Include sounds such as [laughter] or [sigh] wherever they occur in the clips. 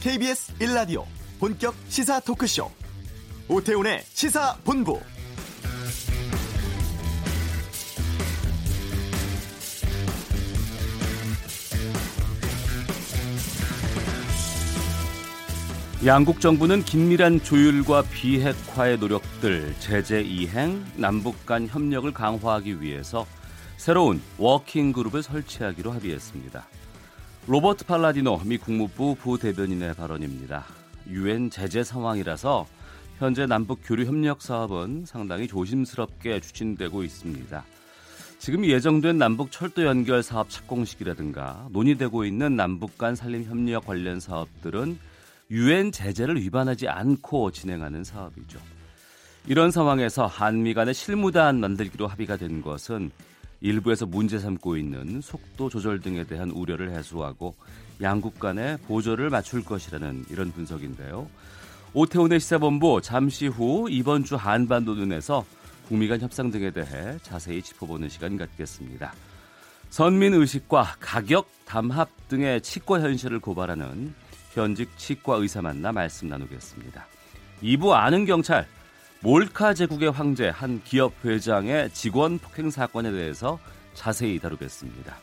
KBS 1라디오 본격 시사 토크쇼 오태훈의 시사본부 양국 정부는 긴밀한 조율과 비핵화의 노력들, 제재 이행, 남북 간 협력을 강화하기 위해서 새로운 워킹 그룹을 설치하기로 합의했습니다. 로버트 팔라디노 미 국무부 부대변인의 발언입니다. 유엔 제재 상황이라서 현재 남북 교류 협력 사업은 상당히 조심스럽게 추진되고 있습니다. 지금 예정된 남북 철도 연결 사업 착공식이라든가 논의되고 있는 남북 간 산림 협력 관련 사업들은 유엔 제재를 위반하지 않고 진행하는 사업이죠. 이런 상황에서 한미 간의 실무단 만들기로 합의가 된 것은 일부에서 문제 삼고 있는 속도 조절 등에 대한 우려를 해소하고 양국 간의 보조를 맞출 것이라는 이런 분석인데요. 오태훈의 시사본부 잠시 후 이번 주 한반도 눈에서 북미 간 협상 등에 대해 자세히 짚어보는 시간 갖겠습니다. 선민 의식과 가격, 담합 등의 치과 현실을 고발하는 현직 치과 의사 만나 말씀 나누겠습니다. 2부 아는 경찰 몰카 제국의 황제 한 기업 회장의 직원 폭행 사건에 대해서 자세히 다루겠습니다.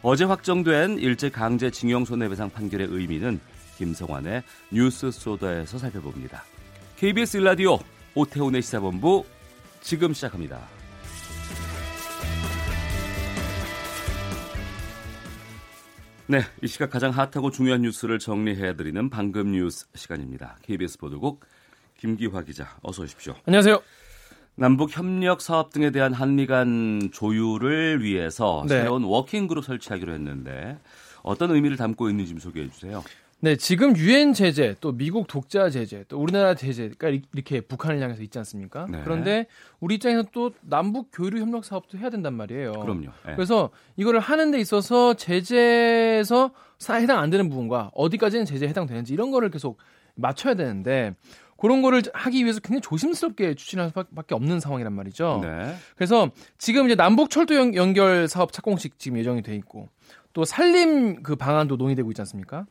어제 확정된 일제 강제 징용 손해배상 판결의 의미는 김성환의 뉴스 소다에서 살펴봅니다. KBS 일라디오 오태훈의 시사본부 지금 시작합니다. 네, 이 시각 가장 핫하고 중요한 뉴스를 정리해드리는 방금 뉴스 시간입니다. KBS 보도국 김기화 기자, 어서 오십시오. 안녕하세요. 남북 협력 사업 등에 대한 한미 간 조율을 위해서 네. 새로운 워킹 그룹 설치하기로 했는데 어떤 의미를 담고 있는지 좀 소개해 주세요. 네, 지금 유엔 제재, 또 미국 독자 제재, 또 우리나라 제재가 이렇게 북한을 향해서 있지 않습니까? 네. 그런데 우리 입장에서 또 남북 교류 협력 사업도 해야 된단 말이에요. 그럼요. 네. 그래서 이거를 하는 데 있어서 제재에서 해당 안 되는 부분과 어디까지는 제재에 해당되는지 이런 거를 계속 맞춰야 되는데 그런 거를 하기 위해서 굉장히 조심스럽게 추진할 수밖에 없는 상황이란 말이죠. 네. 그래서 지금 이제 남북 철도 연결 사업 착공식 지금 예정이 돼 있고 또 산림 그 방안도 논의되고 있지 않습니까?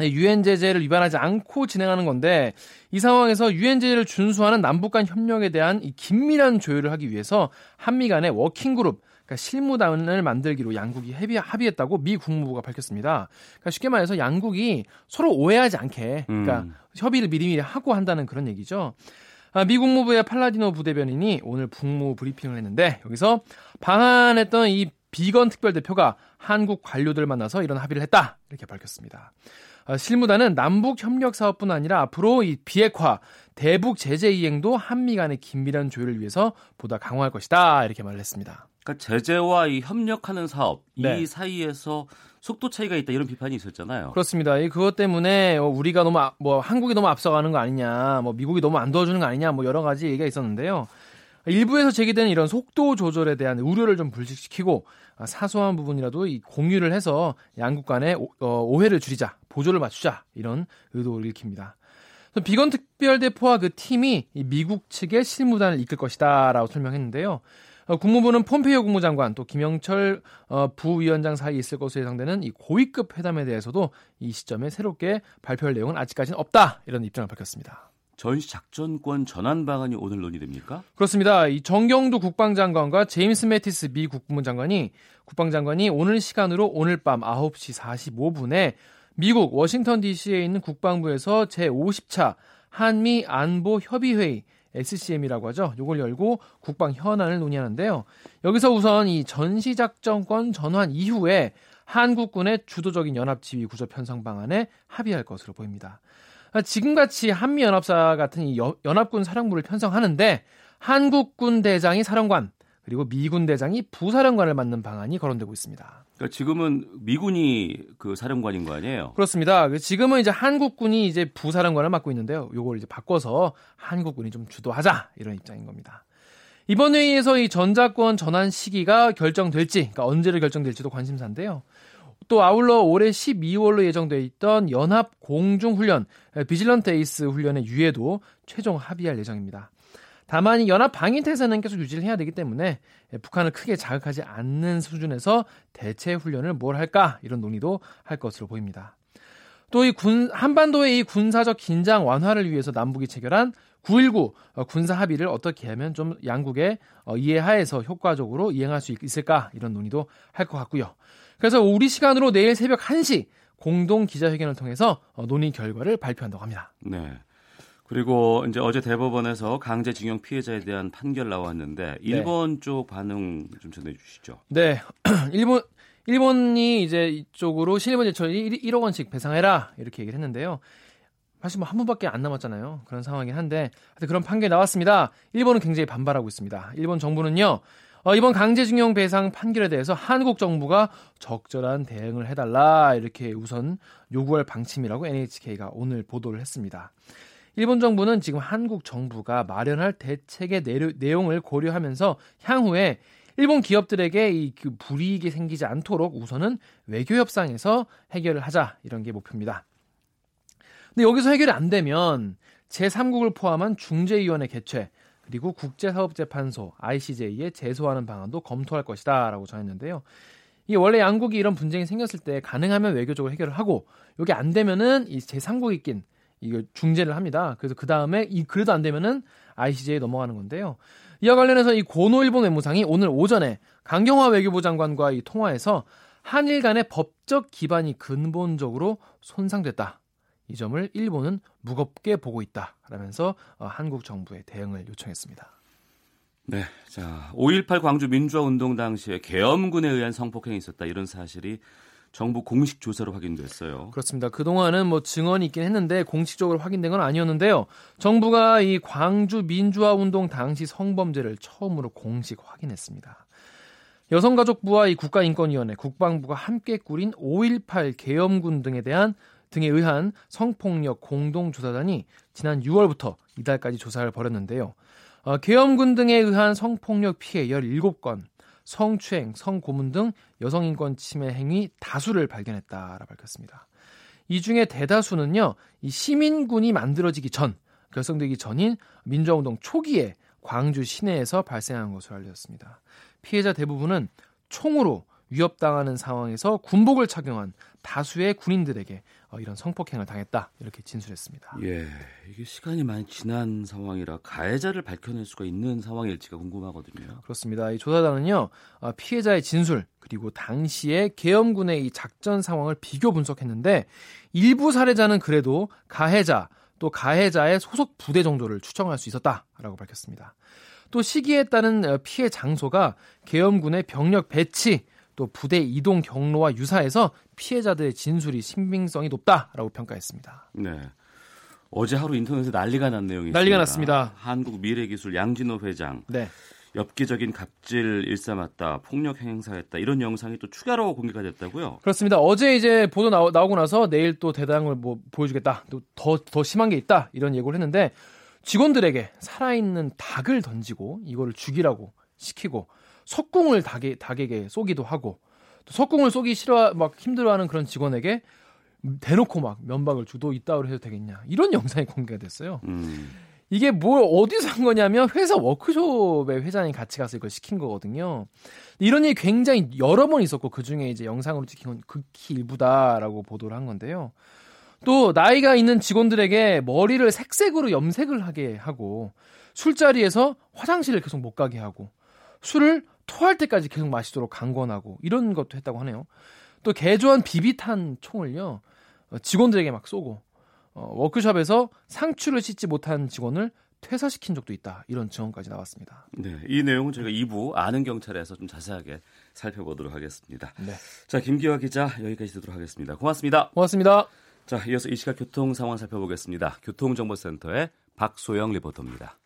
유엔 제재를 위반하지 않고 진행하는 건데 이 상황에서 유엔 제재를 준수하는 남북 간 협력에 대한 이 긴밀한 조율을 하기 위해서 한미 간의 워킹 그룹 그러니까 실무단을 만들기로 양국이 협의, 합의 했다고 미 국무부가 밝혔습니다. 그러니까 쉽게 말해서 양국이 서로 오해하지 않게 그러니까 음. 협의를 미리미리 하고 한다는 그런 얘기죠. 아, 미 국무부의 팔라디노 부대변인이 오늘 북무 브리핑을 했는데 여기서 방한했던 이 비건 특별대표가 한국 관료들 만나서 이런 합의를 했다 이렇게 밝혔습니다. 어, 실무단은 남북 협력 사업뿐 아니라 앞으로 이 비핵화, 대북 제재 이행도 한미 간의 긴밀한 조율을 위해서 보다 강화할 것이다 이렇게 말을 했습니다. 그러니까 제재와 이 협력하는 사업 네. 이 사이에서 속도 차이가 있다 이런 비판이 있었잖아요. 그렇습니다. 이 그것 때문에 어, 우리가 너무 뭐 한국이 너무 앞서가는 거 아니냐, 뭐 미국이 너무 안 도와주는 거 아니냐, 뭐 여러 가지 얘기가 있었는데요. 일부에서 제기되는 이런 속도 조절에 대한 우려를 좀 불식시키고 아, 사소한 부분이라도 이 공유를 해서 양국 간의 어, 오해를 줄이자, 보조를 맞추자 이런 의도를 일으킵니다. 비건 특별대표와 그 팀이 미국 측의 실무단을 이끌 것이다라고 설명했는데요. 어, 국무부는 폼페이오 국무장관 또 김영철 어, 부위원장 사이에 있을 것으로 예상되는 이 고위급 회담에 대해서도 이 시점에 새롭게 발표할 내용은 아직까지는 없다 이런 입장을 밝혔습니다. 전시 작전권 전환 방안이 오늘 논의됩니까? 그렇습니다. 이 정경두 국방장관과 제임스 매티스 미 국무장관이 국방장관이 오늘 시간으로 오늘 밤 9시 45분에 미국 워싱턴 DC에 있는 국방부에서 제50차 한미 안보 협의회의 SCM이라고 하죠. 이걸 열고 국방 현안을 논의하는데요. 여기서 우선 이 전시작전권 전환 이후에 한국군의 주도적인 연합 지휘 구조 편성 방안에 합의할 것으로 보입니다. 아, 지금같이 한미연합사 같은 이 연합군 사령부를 편성하는데 한국군 대장이 사령관 그리고 미군 대장이 부사령관을 맡는 방안이 거론되고 있습니다. 그러니까 지금은 미군이 그 사령관인 거 아니에요? 그렇습니다. 지금은 이제 한국군이 이제 부사령관을 맡고 있는데요. 요걸 이제 바꿔서 한국군이 좀 주도하자 이런 입장인 겁니다. 이번 회의에서 이 전자권 전환 시기가 결정될지, 그러니까 언제를 결정될지도 관심사인데요. 또 아울러 올해 12월로 예정돼 있던 연합 공중 훈련 비질런트 에이스 훈련의 유예도 최종 합의할 예정입니다. 다만 이 연합 방위 태세는 계속 유지를 해야 되기 때문에 북한을 크게 자극하지 않는 수준에서 대체 훈련을 뭘 할까 이런 논의도 할 것으로 보입니다. 또 이 군 한반도의 이 군사적 긴장 완화를 위해서 남북이 체결한 9.19 어, 군사 합의를 어떻게 하면 좀 양국의 어, 이해하에서 효과적으로 이행할 수 있을까 이런 논의도 할 것 같고요. 그래서 우리 시간으로 내일 새벽 1시 공동 기자회견을 통해서 어, 논의 결과를 발표한다고 합니다. 네. 그리고 이제 어제 대법원에서 강제징용 피해자에 대한 판결 나왔는데 일본 네. 쪽 반응 좀 전해 주시죠. 네. [clears throat] 일본 일본이 이제 이쪽으로 신일본 제철 1억 원씩 배상해라 이렇게 얘기를 했는데요. 사실 뭐 한 번밖에 안 남았잖아요. 그런 상황이긴 한데 그런 판결이 나왔습니다. 일본은 굉장히 반발하고 있습니다. 일본 정부는요. 어, 이번 강제징용 배상 판결에 대해서 한국 정부가 적절한 대응을 해달라 이렇게 우선 요구할 방침이라고 NHK가 오늘 보도를 했습니다. 일본 정부는 지금 한국 정부가 마련할 대책의 내용을 고려하면서 향후에 일본 기업들에게 이그 불이익이 생기지 않도록 우선은 외교 협상에서 해결을 하자 이런 게 목표입니다. 근데 여기서 해결이 안 되면 제3국을 포함한 중재위원회 개최 그리고 국제사법재판소 ICJ에 제소하는 방안도 검토할 것이다라고 전했는데요. 이게 원래 양국이 이런 분쟁이 생겼을 때 가능하면 외교적으로 해결을 하고 이게 안 되면은 이 제3국이 낀 이거 중재를 합니다. 그래서 그 다음에 이 그래도 안 되면은 ICJ에 넘어가는 건데요. 이와 관련해서 이 고노 일본 외무상이 오늘 오전에 강경화 외교부 장관과 이 통화에서 한일 간의 법적 기반이 근본적으로 손상됐다. 이 점을 일본은 무겁게 보고 있다라면서 어, 한국 정부의 대응을 요청했습니다. 네, 자5.18 광주 민주화 운동 당시에 계엄군에 의한 성폭행이 있었다 이런 사실이 정부 공식 조사로 확인됐어요. 그렇습니다. 그동안은 뭐 증언이 있긴 했는데 공식적으로 확인된 건 아니었는데요. 정부가 이 광주 민주화 운동 당시 성범죄를 처음으로 공식 확인했습니다. 여성가족부와 이 국가인권위원회, 국방부가 함께 꾸린 5.18 계엄군 등에 대한 등에 의한 성폭력 공동조사단이 지난 6월부터 이달까지 조사를 벌였는데요. 어, 계엄군 등에 의한 성폭력 피해 17건, 성추행, 성고문 등 여성인권 침해 행위 다수를 발견했다라 밝혔습니다. 이 중에 대다수는요, 이 시민군이 만들어지기 전, 결성되기 전인 민주화운동 초기에 광주 시내에서 발생한 것으로 알려졌습니다. 피해자 대부분은 총으로 위협당하는 상황에서 군복을 착용한 다수의 군인들에게 어, 이런 성폭행을 당했다 이렇게 진술했습니다. 예, 이게 시간이 많이 지난 상황이라 가해자를 밝혀낼 수가 있는 상황일지가 궁금하거든요. 그렇습니다. 이 조사단은요 어, 피해자의 진술 그리고 당시의 계엄군의 이 작전 상황을 비교 분석했는데 일부 사례자는 그래도 가해자 또 가해자의 소속 부대 정도를 추정할 수 있었다라고 밝혔습니다. 또 시기에 따른 어, 피해 장소가 계엄군의 병력 배치 또 부대 이동 경로와 유사해서 피해자들의 진술이 신빙성이 높다라고 평가했습니다. 네. 어제 하루 인터넷에 난리가 난 내용이 난리가 있습니다. 났습니다. 한국 미래기술 양진호 회장. 네. 엽기적인 갑질 일삼았다, 폭력 행사했다 이런 영상이 또 추가로 공개가 됐다고요? 그렇습니다. 어제 이제 보도 나오, 나오고 나서 내일 또 대단을 뭐 보여주겠다, 또더더 더 심한 게 있다 이런 예고를 했는데 직원들에게 살아있는 닭을 던지고 이거를 죽이라고 시키고 석궁을 닭에, 닭에게 쏘기도 하고 또 석궁을 쏘기 싫어 막 힘들어하는 그런 직원에게 대놓고 막 면박을 주도 이따위로 해도 되겠냐 이런 영상이 공개가 됐어요. 음. 이게 뭘 어디서 한 거냐면 회사 워크숍에 회장이 같이 가서 이걸 시킨 거거든요. 이런 일이 굉장히 여러 번 있었고 그 중에 이제 영상으로 찍힌 건 극히 일부다라고 보도를 한 건데요. 또 나이가 있는 직원들에게 머리를 색색으로 염색을 하게 하고 술자리에서 화장실을 계속 못 가게 하고 술을 토할 때까지 계속 마시도록 강권하고 이런 것도 했다고 하네요. 또 개조한 비비탄 총을요 어, 직원들에게 막 쏘고 어, 워크숍에서 상추를 씻지 못한 직원을 퇴사시킨 적도 있다. 이런 증언까지 나왔습니다. 네, 이 내용은 저희가 2부 아는 경찰에서 좀 자세하게 살펴보도록 하겠습니다. 네. 자, 김기화 기자 여기까지 듣도록 하겠습니다. 고맙습니다. 고맙습니다. 자, 이어서 이 시각 교통 상황 살펴보겠습니다. 교통정보센터의 박소영 리포터입니다.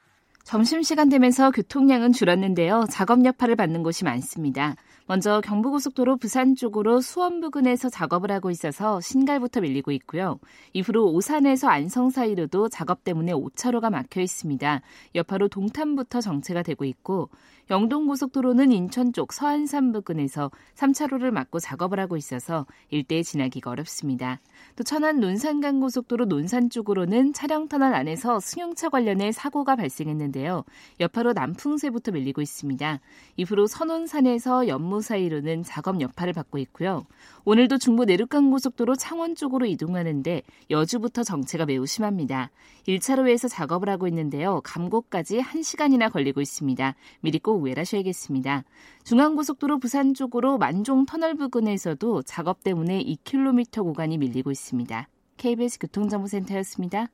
점심시간 되면서 교통량은 줄었는데요. 작업 여파를 받는 곳이 많습니다. 먼저 경부고속도로 부산 쪽으로 수원 부근에서 작업을 하고 있어서 신갈부터 밀리고 있고요. 이후로 오산에서 안성 사이로도 작업 때문에 5차로가 막혀 있습니다. 여파로 동탄부터 정체가 되고 있고 영동고속도로는 인천 쪽 서안산 부근에서 3차로를 막고 작업을 하고 있어서 일대에 지나기가 어렵습니다. 또 천안 논산간 고속도로 논산 쪽으로는 차량 터널 안에서 승용차 관련해 사고가 발생했는데 있는데요. 여파로 남풍세부터 밀리고 있습니다. 이후로 선원산에서 연무 사이로는 작업 여파를 받고 있고요. 오늘도 중부 내륙간 고속도로 창원 쪽으로 이동하는데 여주부터 정체가 매우 심합니다. 1차로에서 작업을 하고 있는데요. 감곡까지 1시간이나 걸리고 있습니다. 미리 꼭 우회하셔야겠습니다. 중앙고속도로 부산 쪽으로 만종 터널 부근에서도 작업 때문에 2km 구간이 밀리고 있습니다. KBS 교통정보센터였습니다.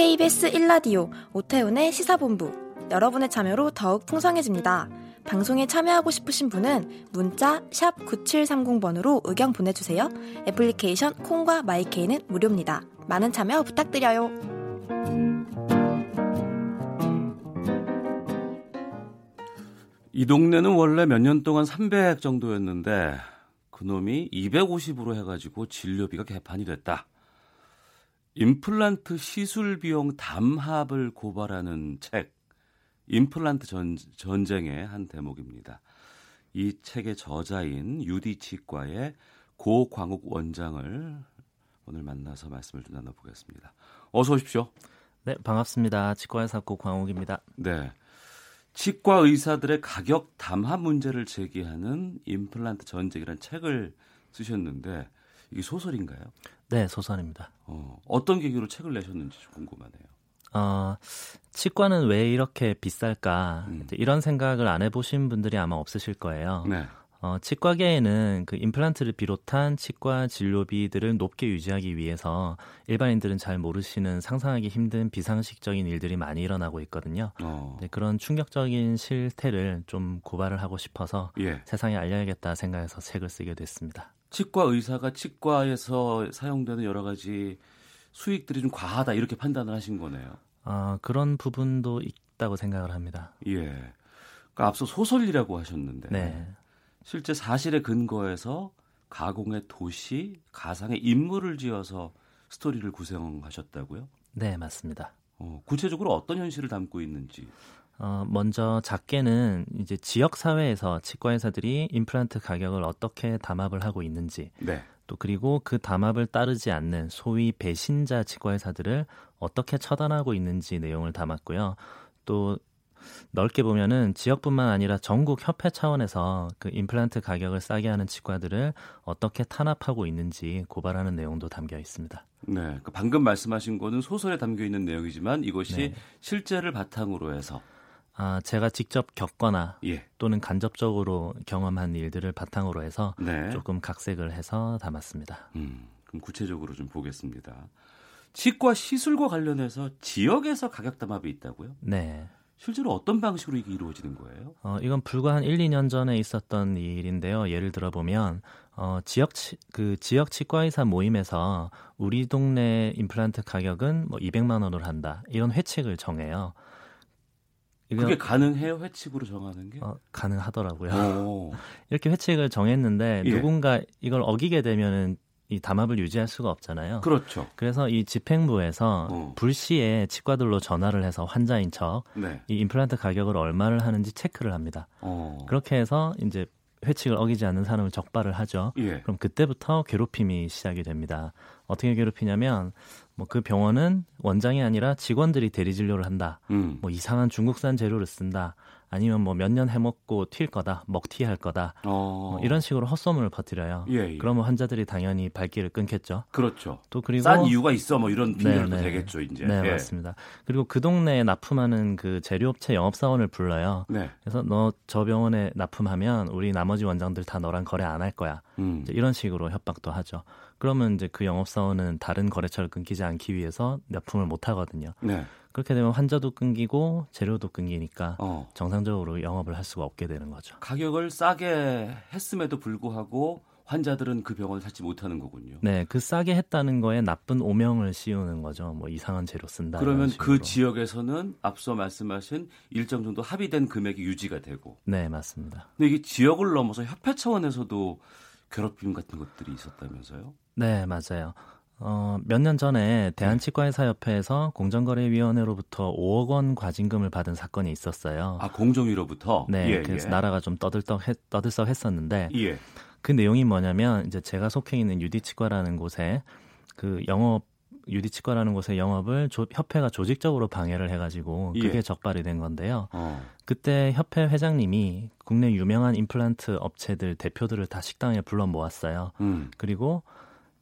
KBS 1라디오 오태훈의 시사본부 여러분의 참여로 더욱 풍성해집니다. 방송에 참여하고 싶으신 분은 문자 9730번으로 의견 보내주세요. 애플리케이션 콩과 마이케이는 무료입니다. 많은 참여 부탁드려요. 이 동네는 원래 몇 년 동안 300 정도였는데 그놈이 250으로 해가지고 진료비가 개판이 됐다. 임플란트 시술 비용 담합을 고발하는 책 임플란트 전, 전쟁의 한 대목입니다. 이 책의 저자인 유디 치과의 고광욱 원장을 오늘 만나서 말씀을 좀 나눠보겠습니다. 어서 오십시오. 네, 반갑습니다. 치과의사 고광욱입니다. 네. 치과 의사들의 가격 담합 문제를 제기하는 임플란트 전쟁이라는 책을 쓰셨는데 이게 소설인가요? 네, 소설입니다. 어, 어떤 계기로 책을 내셨는지 궁금하네요. 어, 치과는 왜 이렇게 비쌀까? 음. 이런 생각을 안 해보신 분들이 아마 없으실 거예요. 네. 어, 치과계에는 그 임플란트를 비롯한 치과 진료비들을 높게 유지하기 위해서 일반인들은 잘 모르시는 상상하기 힘든 비상식적인 일들이 많이 일어나고 있거든요. 어, 네, 그런 충격적인 실태를 좀 고발을 하고 싶어서 예. 세상에 알려야겠다 생각해서 책을 쓰게 됐습니다. 치과 의사가 치과에서 사용되는 여러 가지 수익들이 좀 과하다 이렇게 판단을 하신 거네요. 어, 그런 부분도 있다고 생각을 합니다. 예. 그러니까 앞서 소설이라고 하셨는데 네. 실제 사실에 근거해서 가공의 도시, 가상의 인물을 지어서 스토리를 구성하셨다고요? 네, 맞습니다. 어, 구체적으로 어떤 현실을 담고 있는지. 어, 먼저 작게는 이제 지역 사회에서 치과 의사들이 임플란트 가격을 어떻게 담합을 하고 있는지 네. 또 그리고 그 담합을 따르지 않는 소위 배신자 치과 의사들을 어떻게 처단하고 있는지 내용을 담았고요. 또 넓게 보면은 지역뿐만 아니라 전국 협회 차원에서 그 임플란트 가격을 싸게 하는 치과들을 어떻게 탄압하고 있는지 고발하는 내용도 담겨 있습니다. 네. 그 방금 말씀하신 거는 소설에 담겨 있는 내용이지만 이것이 네. 실제를 바탕으로 해서 아, 제가 직접 겪거나 예. 또는 간접적으로 경험한 일들을 바탕으로 해서 네. 조금 각색을 해서 담았습니다. 음, 그럼 구체적으로 좀 보겠습니다. 치과 시술과 관련해서 지역에서 가격 담합이 있다고요? 네. 실제로 어떤 방식으로 이게 이루어지는 거예요? 어, 이건 불과 한 1, 2년 전에 있었던 일인데요. 예를 들어 보면 어, 지역 치, 그 지역 치과 의사 모임에서 우리 동네 임플란트 가격은 뭐 200만 원으로 한다. 이런 회칙을 정해요. 그게 가능해요? 회칙으로 정하는 게? 어, 가능하더라고요. 오. [laughs] 이렇게 회칙을 정했는데 예. 누군가 이걸 어기게 되면은 이 담합을 유지할 수가 없잖아요. 그렇죠. 그래서 이 집행부에서 어. 불시에 치과들로 전화를 해서 환자인 척이 네. 임플란트 가격을 얼마를 하는지 체크를 합니다. 어. 그렇게 해서 이제 회칙을 어기지 않는 사람을 적발을 하죠. 예. 그럼 그때부터 괴롭힘이 시작이 됩니다. 어떻게 괴롭히냐면 뭐 그 병원은 원장이 아니라 직원들이 대리 진료를 한다. 음. 뭐 이상한 중국산 재료를 쓴다. 아니면 뭐 몇 년 해먹고 튈 거다. 먹튀할 거다. 어. 뭐 이런 식으로 헛소문을 퍼뜨려요. 예, 예. 그러면 환자들이 당연히 발길을 끊겠죠. 그렇죠. 또 그리고 싼 이유가 있어 뭐 이런 핑계로 네, 네. 되겠죠, 이제. 네, 예. 맞습니다. 그리고 그 동네에 납품하는 그 재료업체 영업사원을 불러요. 네. 그래서 너 저 병원에 납품하면 우리 나머지 원장들 다 너랑 거래 안 할 거야. 음. 이런 식으로 협박도 하죠. 그러면 이제 그 영업사원은 다른 거래처를 끊기지 않기 위해서 납품을 못 하거든요. 네. 그렇게 되면 환자도 끊기고 재료도 끊기니까 어. 정상적으로 영업을 할 수가 없게 되는 거죠. 가격을 싸게 했음에도 불구하고 환자들은 그 병원을 찾지 못하는 거군요. 네, 그 싸게 했다는 거에 나쁜 오명을 씌우는 거죠. 뭐 이상한 재료 쓴다. 그러면 그. 지역에서는 앞서 말씀하신 일정 정도 합의된 금액이 유지가 되고 네, 맞습니다. 근데 이게 지역을 넘어서 협회 차원에서도 괴롭힘 같은 것들이 있었다면서요? 네, 맞아요. 어, 몇 년 전에 대한치과의사협회에서 공정거래위원회로부터 5억 원 과징금을 받은 사건이 있었어요. 아 공정위로부터 네, 예, 그래서 예. 나라가 좀 떠들썩 했, 떠들썩했었는데 예. 그 내용이 뭐냐면 이제 제가 속해 있는 유디치과라는 곳에 그 영업 유디치과라는 곳의 영업을 조, 협회가 조직적으로 방해를 해가지고 그게 예. 적발이 된 건데요. 어. 그때 협회 회장님이 국내 유명한 임플란트 업체들 대표들을 다 식당에 불러 모았어요. 음. 그리고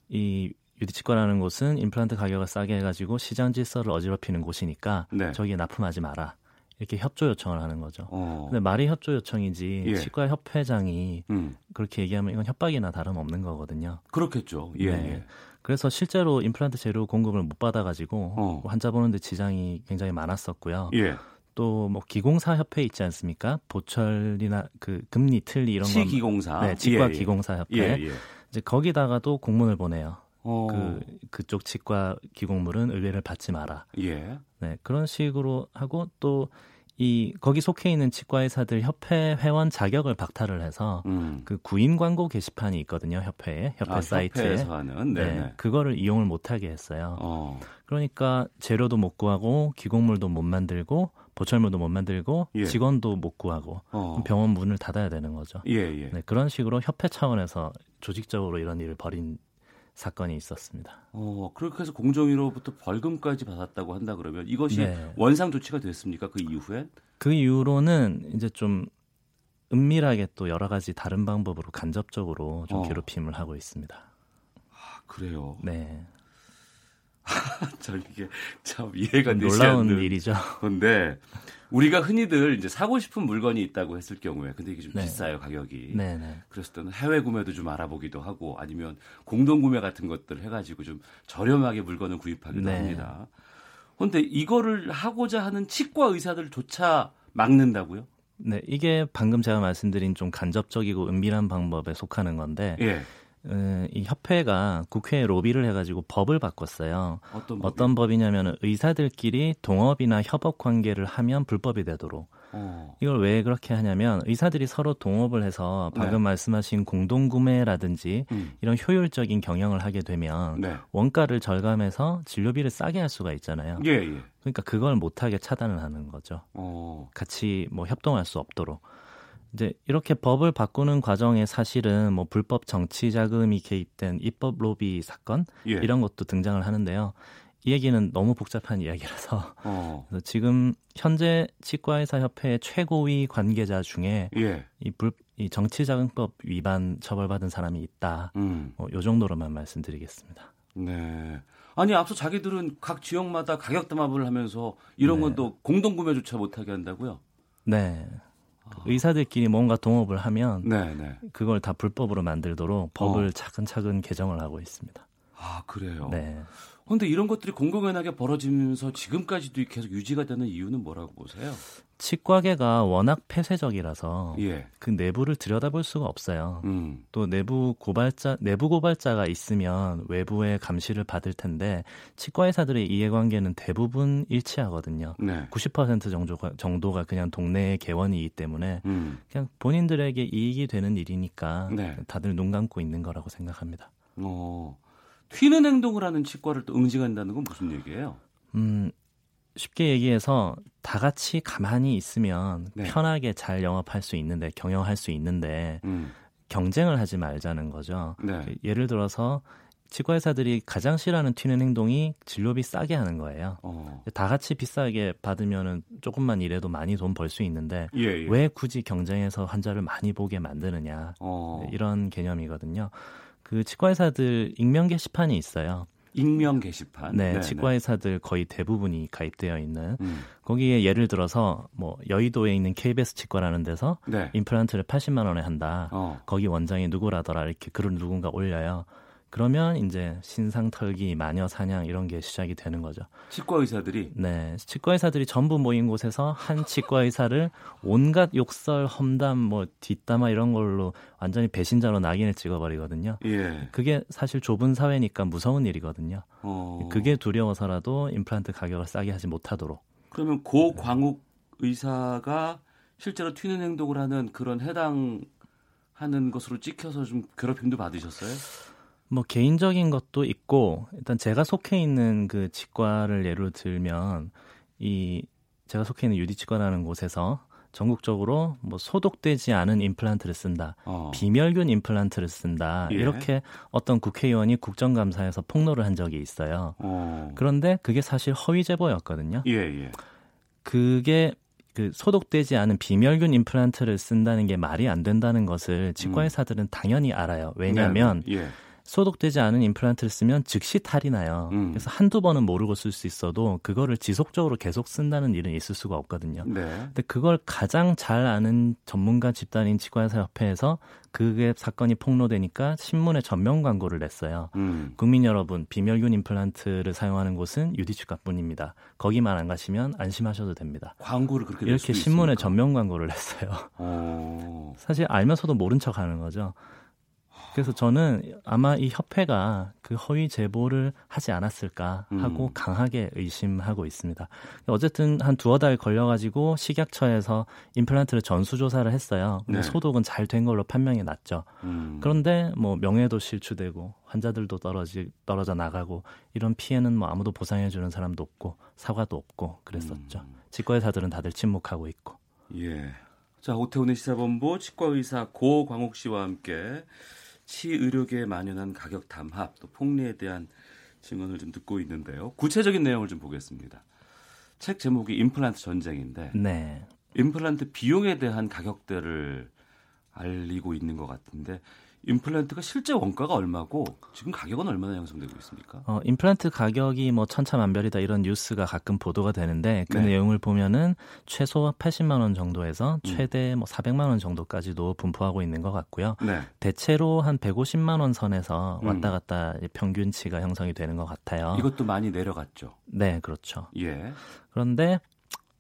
이 유디치과라는 곳은 임플란트 가격을 싸게 해가지고 시장 질서를 어지럽히는 곳이니까 네. 저기에 납품하지 마라 이렇게 협조 요청을 하는 거죠. 어. 근데 말이 협조 요청이지 예. 치과 협회장이 음. 그렇게 얘기하면 이건 협박이나 다름없는 거거든요. 그렇겠죠. 예. 네. 예. 그래서 실제로 임플란트 재료 공급을 못 받아가지고 어. 환자 보는데 지장이 굉장히 많았었고요. 예. 또뭐 기공사 협회 있지 않습니까? 보철이나 그 금리 틀리 이런 거 치기공사. 네, 치과 예, 예. 기공사 협회 예, 예. 이제 거기다가도 공문을 보내요. 어. 그 그쪽 치과 기공물은 의뢰를 받지 마라. 예. 네, 그런 식으로 하고 또 이 거기 속해 있는 치과 의사들 협회 회원 자격을 박탈을 해서 음. 그 구인 광고 게시판이 있거든요, 협회에 협회 아, 사이트에. 하는 네. 네, 그거를 이용을 못 하게 했어요. 어. 그러니까 재료도 못 구하고 기공물도 못 만들고 보철물도 못 만들고 예. 직원도 못 구하고 어. 병원 문을 닫아야 되는 거죠. 예, 예. 네, 그런 식으로 협회 차원에서 조직적으로 이런 일을 벌인 사건이 있었습니다. 어, 그렇게 해서 공정위로부터 벌금까지 받았다고 한다 그러면 이것이 네. 원상 조치가 됐습니까? 그 이후에? 그 이후로는 이제 좀 은밀하게 또 여러 가지 다른 방법으로 간접적으로 좀 어. 괴롭힘을 하고 있습니다. 아, 그래요. 네. [laughs] 참 이게 참 이해가 되지 놀라운 않는 일이죠. 건데 우리가 흔히들 이제 사고 싶은 물건이 있다고 했을 경우에 근데 이게 좀 네. 비싸요 가격이. 네, 네. 그랬을 때는 해외 구매도 좀 알아보기도 하고 아니면 공동 구매 같은 것들 해가지고 좀 저렴하게 물건을 구입하기도 네. 합니다. 그런데 이거를 하고자 하는 치과 의사들조차 막는다고요? 네, 이게 방금 제가 말씀드린 좀 간접적이고 은밀한 방법에 속하는 건데 예. 어, 이 협회가 국회에 로비를 해가지고 법을 바꿨어요. 어떤 어떤 법이냐면 의사들끼리 동업이나 협업 관계를 하면 불법이 되도록. 어. 이걸 왜 그렇게 하냐면 의사들이 서로 동업을 해서 방금 네. 말씀하신 공동구매라든지 음. 이런 효율적인 경영을 하게 되면 네. 원가를 절감해서 진료비를 싸게 할 수가 있잖아요. 예, 예. 그러니까 그걸 못하게 차단을 하는 거죠. 어. 같이 뭐 협동할 수 없도록. 이제 이렇게 법을 바꾸는 과정에 사실은 뭐 불법 정치 자금이 개입된 입법 로비 사건 예. 이런 것도 등장을 하는데요. 이 얘기는 너무 복잡한 이야기라서 어. 지금 현재 치과의사 협회 최고위 관계자 중에 예. 이 불 이 정치자금법 위반 처벌받은 사람이 있다. 음. 뭐, 요 정도로만 말씀드리겠습니다. 네. 아니 앞서 자기들은 각 지역마다 가격 담합을 하면서 이런 네. 건또 공동 구매조차 못하게 한다고요? 네. 그 의사들끼리 뭔가 동업을 하면 네, 네. 그걸 다 불법으로 만들도록 법을 어. 차근차근 개정을 하고 있습니다. 아 그래요. 네. 그런데 이런 것들이 공공연하게 벌어지면서 지금까지도 계속 유지가 되는 이유는 뭐라고 보세요? 치과계가 워낙 폐쇄적이라서 예. 그 내부를 들여다볼 수가 없어요. 음. 또 내부 고발자 내부 고발자가 있으면 외부의 감시를 받을 텐데 치과 의사들의 이해관계는 대부분 일치하거든요. 네. 90% 정도가 정도가 그냥 동네의 개원이기 때문에 음. 그냥 본인들에게 이익이 되는 일이니까 네. 다들 눈 감고 있는 거라고 생각합니다. 어. 튀는 행동을 하는 치과를 또 응징한다는 건 무슨 얘기예요? 음, 쉽게 얘기해서 다 같이 가만히 있으면 네. 편하게 잘 영업할 수 있는데 경영할 수 있는데 음. 경쟁을 하지 말자는 거죠. 네. 그 예를 들어서 치과 의사들이 가장 싫어하는 튀는 행동이 진료비 싸게 하는 거예요. 어. 다 같이 비싸게 받으면은 조금만 일해도 많이 돈 벌 수 있는데 예, 예. 왜 굳이 경쟁해서 환자를 많이 보게 만드느냐 어. 네, 이런 개념이거든요. 그 치과 의사들 익명 게시판이 있어요. 익명 게시판. 네, 치과 의사들 거의 대부분이 가입되어 있는 음. 거기에 예를 들어서 뭐 여의도에 있는 KBS 치과라는 데서 네. 임플란트를 80만 원에 한다. 어. 거기 원장이 누구라더라 이렇게 글을 누군가 올려요. 그러면 이제 신상 털기, 마녀 사냥 이런 게 시작이 되는 거죠. 치과 의사들이 네, 치과 의사들이 전부 모인 곳에서 한 치과 의사를 온갖 욕설, 험담, 뭐 뒷담화 이런 걸로 완전히 배신자로 낙인을 찍어버리거든요. 예. 그게 사실 좁은 사회니까 무서운 일이거든요. 어. 그게 두려워서라도 임플란트 가격을 싸게 하지 못하도록. 그러면 고 광욱 의사가 실제로 튀는 행동을 하는 그런 해당하는 것으로 찍혀서 좀 괴롭힘도 받으셨어요? 뭐 개인적인 것도 있고 일단 제가 속해 있는 그 치과를 예로 들면 이 제가 속해 있는 유디치과라는 곳에서 전국적으로 뭐 소독되지 않은 임플란트를 쓴다, 어. 비멸균 임플란트를 쓴다 예. 이렇게 어떤 국회의원이 국정감사에서 폭로를 한 적이 있어요. 어. 그런데 그게 사실 허위 제보였거든요. 예, 예. 그게 그 소독되지 않은 비멸균 임플란트를 쓴다는 게 말이 안 된다는 것을 치과 음. 의사들은 당연히 알아요. 왜냐하면 네, 예. 소독되지 않은 임플란트를 쓰면 즉시 탈이 나요. 음. 그래서 한두 번은 모르고 쓸 수 있어도 그거를 지속적으로 계속 쓴다는 일은 있을 수가 없거든요. 네. 근데 그걸 가장 잘 아는 전문가 집단인 치과의사협회에서 그게 사건이 폭로되니까 신문에 전면 광고를 냈어요. 음. 국민 여러분, 비멸균 임플란트를 사용하는 곳은 유디치과뿐입니다. 거기만 안 가시면 안심하셔도 됩니다. 광고를 그렇게 낼 이렇게 신문에 있습니까? 전면 광고를 [laughs] 했어요. 어. 사실 알면서도 모른 척 하는 거죠. 그래서 저는 아마 이 협회가 그 허위 제보를 하지 않았을까 하고 음. 강하게 의심하고 있습니다. 어쨌든 한 두어 달 걸려가지고 식약처에서 임플란트를 전수조사를 했어요. 네. 소독은 잘 된 걸로 판명이 났죠. 음. 그런데 뭐 명예도 실추되고 환자들도 떨어지, 떨어져 나가고 이런 피해는 뭐 아무도 보상해주는 사람도 없고 사과도 없고 그랬었죠. 음. 치과의사들은 다들 침묵하고 있고. 예. 자, 오태훈의 시사본부 치과의사 고광욱 씨와 함께 치의료계에 만연한 가격 담합 또 폭리에 대한 증언을 좀 듣고 있는데요. 구체적인 내용을 좀 보겠습니다. 책 제목이 임플란트 전쟁인데 네. 임플란트 비용에 대한 가격대를 알리고 있는 것 같은데 임플란트가 실제 원가가 얼마고 지금 가격은 얼마나 형성되고 있습니까? 어, 임플란트 가격이 뭐 천차만별이다 이런 뉴스가 가끔 보도가 되는데 그 네. 내용을 보면은 최소 80만 원 정도에서 음. 최대 뭐 400만 원 정도까지도 분포하고 있는 것 같고요. 네. 대체로 한 150만 원 선에서 음. 왔다 갔다 평균치가 형성이 되는 것 같아요. 이것도 많이 내려갔죠. 네, 그렇죠. 예. 그런데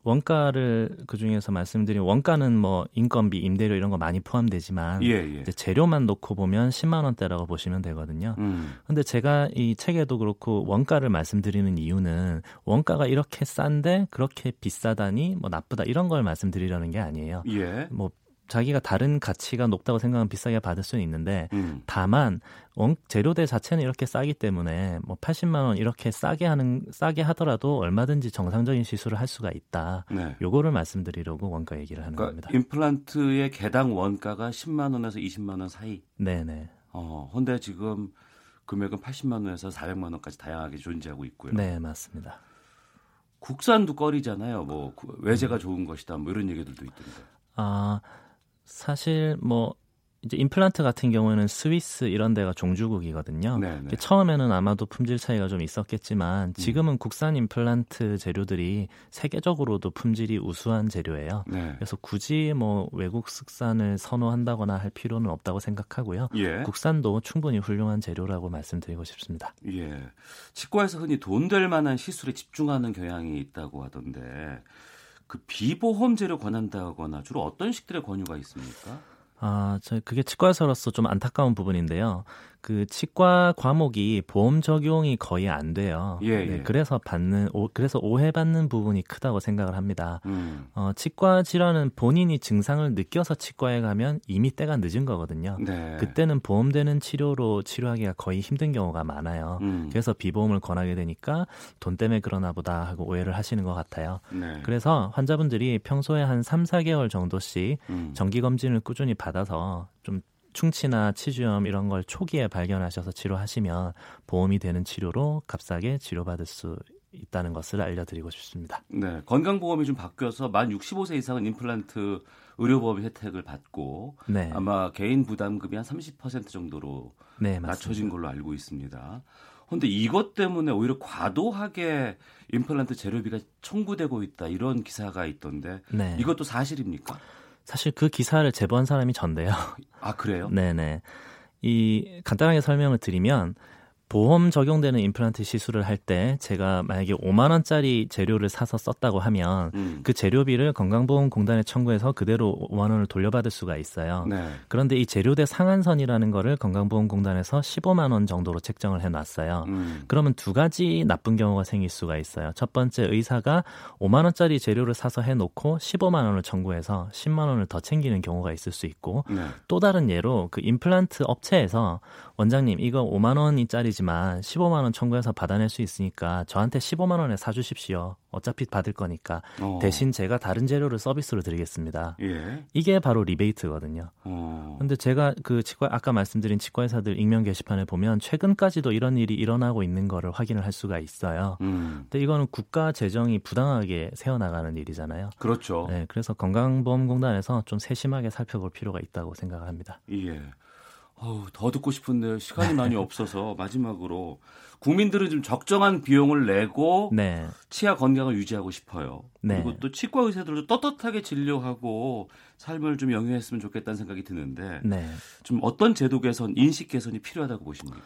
원가를 그 중에서 말씀드린 원가는 뭐 인건비, 임대료 이런 거 많이 포함되지만 예, 예. 이제 재료만 놓고 보면 10만 원대라고 보시면 되거든요. 음. 근데 제가 이 책에도 그렇고 원가를 말씀드리는 이유는 원가가 이렇게 싼데 그렇게 비싸다니 뭐 나쁘다 이런 걸 말씀드리려는 게 아니에요. 예. 뭐 자기가 다른 가치가 높다고 생각하면 비싸게 받을 수는 있는데 음. 다만 원 재료대 자체는 이렇게 싸기 때문에 뭐 80만 원 이렇게 싸게 하는 싸게 하더라도 얼마든지 정상적인 시술을 할 수가 있다. 네. 요거를 말씀드리려고 원가 얘기를 하는 그러니까 겁니다. 임플란트의 개당 원가가 10만 원에서 20만 원 사이. 네, 네. 어, 근데 지금 금액은 80만 원에서 400만 원까지 다양하게 존재하고 있고요. 네, 맞습니다. 국산도 꺼리잖아요. 뭐 구- 외제가 좋은 것이다. 뭐 이런 얘기들도 있던데. 아, 사실 뭐 이제 임플란트 같은 경우에는 스위스 이런 데가 종주국이거든요. 네, 네. 처음에는 아마도 품질 차이가 좀 있었겠지만 지금은 국산 임플란트 재료들이 세계적으로도 품질이 우수한 재료예요. 네. 그래서 굳이 뭐 외국 숙산을 선호한다거나 할 필요는 없다고 생각하고요. 예. 국산도 충분히 훌륭한 재료라고 말씀드리고 싶습니다. 예. 치과에서 흔히 돈 될 만한 시술에 집중하는 경향이 있다고 하던데 그 비보험 재료 권한다거나 주로 어떤 식들의 권유가 있습니까? 아, 저 그게 치과에서로서 좀 안타까운 부분인데요. 그 치과 과목이 보험 적용이 거의 안 돼요. 예, 네, 예. 그래서 받는 오, 그래서 오해받는 부분이 크다고 생각을 합니다. 음. 어, 치과 질환은 본인이 증상을 느껴서 치과에 가면 이미 때가 늦은 거거든요. 네. 그때는 보험되는 치료로 치료하기가 거의 힘든 경우가 많아요. 음. 그래서 비보험을 권하게 되니까 돈 때문에 그러나 보다 하고 오해를 하시는 것 같아요. 네. 그래서 환자분들이 평소에 한 3, 4개월 정도씩 음. 정기 검진을 꾸준히 받아서 좀 충치나 치주염 이런 걸 초기에 발견하셔서 치료하시면 보험이 되는 치료로 값싸게 치료받을 수 있다는 것을 알려드리고 싶습니다. 네. 건강보험이 좀 바뀌어서 만 65세 이상은 임플란트 의료보험 혜택을 받고 네, 아마 개인 부담금이 한 30% 정도로 네. 낮춰진 걸로 알고 있습니다. 그런데 이것 때문에 오히려 과도하게 임플란트 재료비가 청구되고 있다 이런 기사가 있던데 네, 이것도 사실입니까? 사실 그 기사를 제보한 사람이 전데요. 아 그래요? [laughs] 네네. 이 간단하게 설명을 드리면 보험 적용되는 임플란트 시술을 할 때 제가 만약에 5만 원짜리 재료를 사서 썼다고 하면 음. 그 재료비를 건강보험공단에 청구해서 그대로 5만 원을 돌려받을 수가 있어요. 네. 그런데 이 재료대 상한선이라는 거를 건강보험공단에서 15만 원 정도로 책정을 해놨어요. 음. 그러면 두 가지 나쁜 경우가 생길 수가 있어요. 첫 번째 의사가 5만 원짜리 재료를 사서 해놓고 15만 원을 청구해서 10만 원을 더 챙기는 경우가 있을 수 있고 네. 또 다른 예로 그 임플란트 업체에서 원장님 이거 5만 원짜리 아니지만 15만 원 청구해서 받아낼 수 있으니까 저한테 15만 원에 사주십시오. 어차피 받을 거니까 어. 대신 제가 다른 재료를 서비스로 드리겠습니다. 예. 이게 바로 리베이트거든요. 어. 근데 제가 그 치과 아까 말씀드린 치과 의사들 익명 게시판에 보면 최근까지도 이런 일이 일어나고 있는 거를 확인을 할 수가 있어요. 음. 근데 이거는 국가 재정이 부당하게 세워 나가는 일이잖아요. 그렇죠. 네, 그래서 건강보험공단에서 좀 세심하게 살펴볼 필요가 있다고 생각합니다. 예. 어우, 더 듣고 싶은데 시간이 많이 없어서 마지막으로 국민들은 좀 적정한 비용을 내고 네, 치아 건강을 유지하고 싶어요. 네. 그리고 또 치과 의사들도 떳떳하게 진료하고 삶을 좀 영위했으면 좋겠다는 생각이 드는데 네. 좀 어떤 제도 개선, 인식 개선이 필요하다고 보십니까?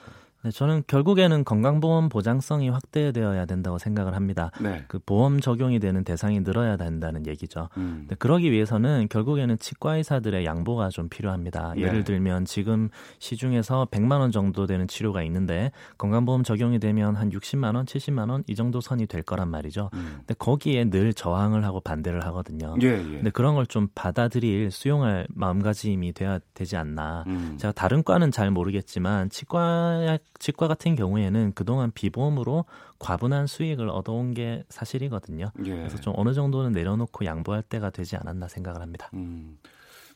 네, 저는 결국에는 건강보험 보장성이 확대되어야 된다고 생각을 합니다. 네. 그 보험 적용이 되는 대상이 늘어야 된다는 얘기죠. 음. 그러기 위해서는 결국에는 치과 의사들의 양보가 좀 필요합니다. 네. 예를 들면 지금 시중에서 100만 원 정도 되는 치료가 있는데 건강보험 적용이 되면 한 60만 원, 70만 원 이 정도 선이 될 거란 말이죠. 음. 근데 거기에 늘 저항을 하고 반대를 하거든요. 예, 예. 근데 그런 걸 좀 받아들일 수용할 마음가짐이 돼야 되지 않나. 음. 제가 다른 과는 잘 모르겠지만 치과 치과 같은 경우에는 그동안 비보험으로 과분한 수익을 얻어온 게 사실이거든요. 예. 그래서 좀 어느 정도는 내려놓고 양보할 때가 되지 않았나 생각을 합니다. 음.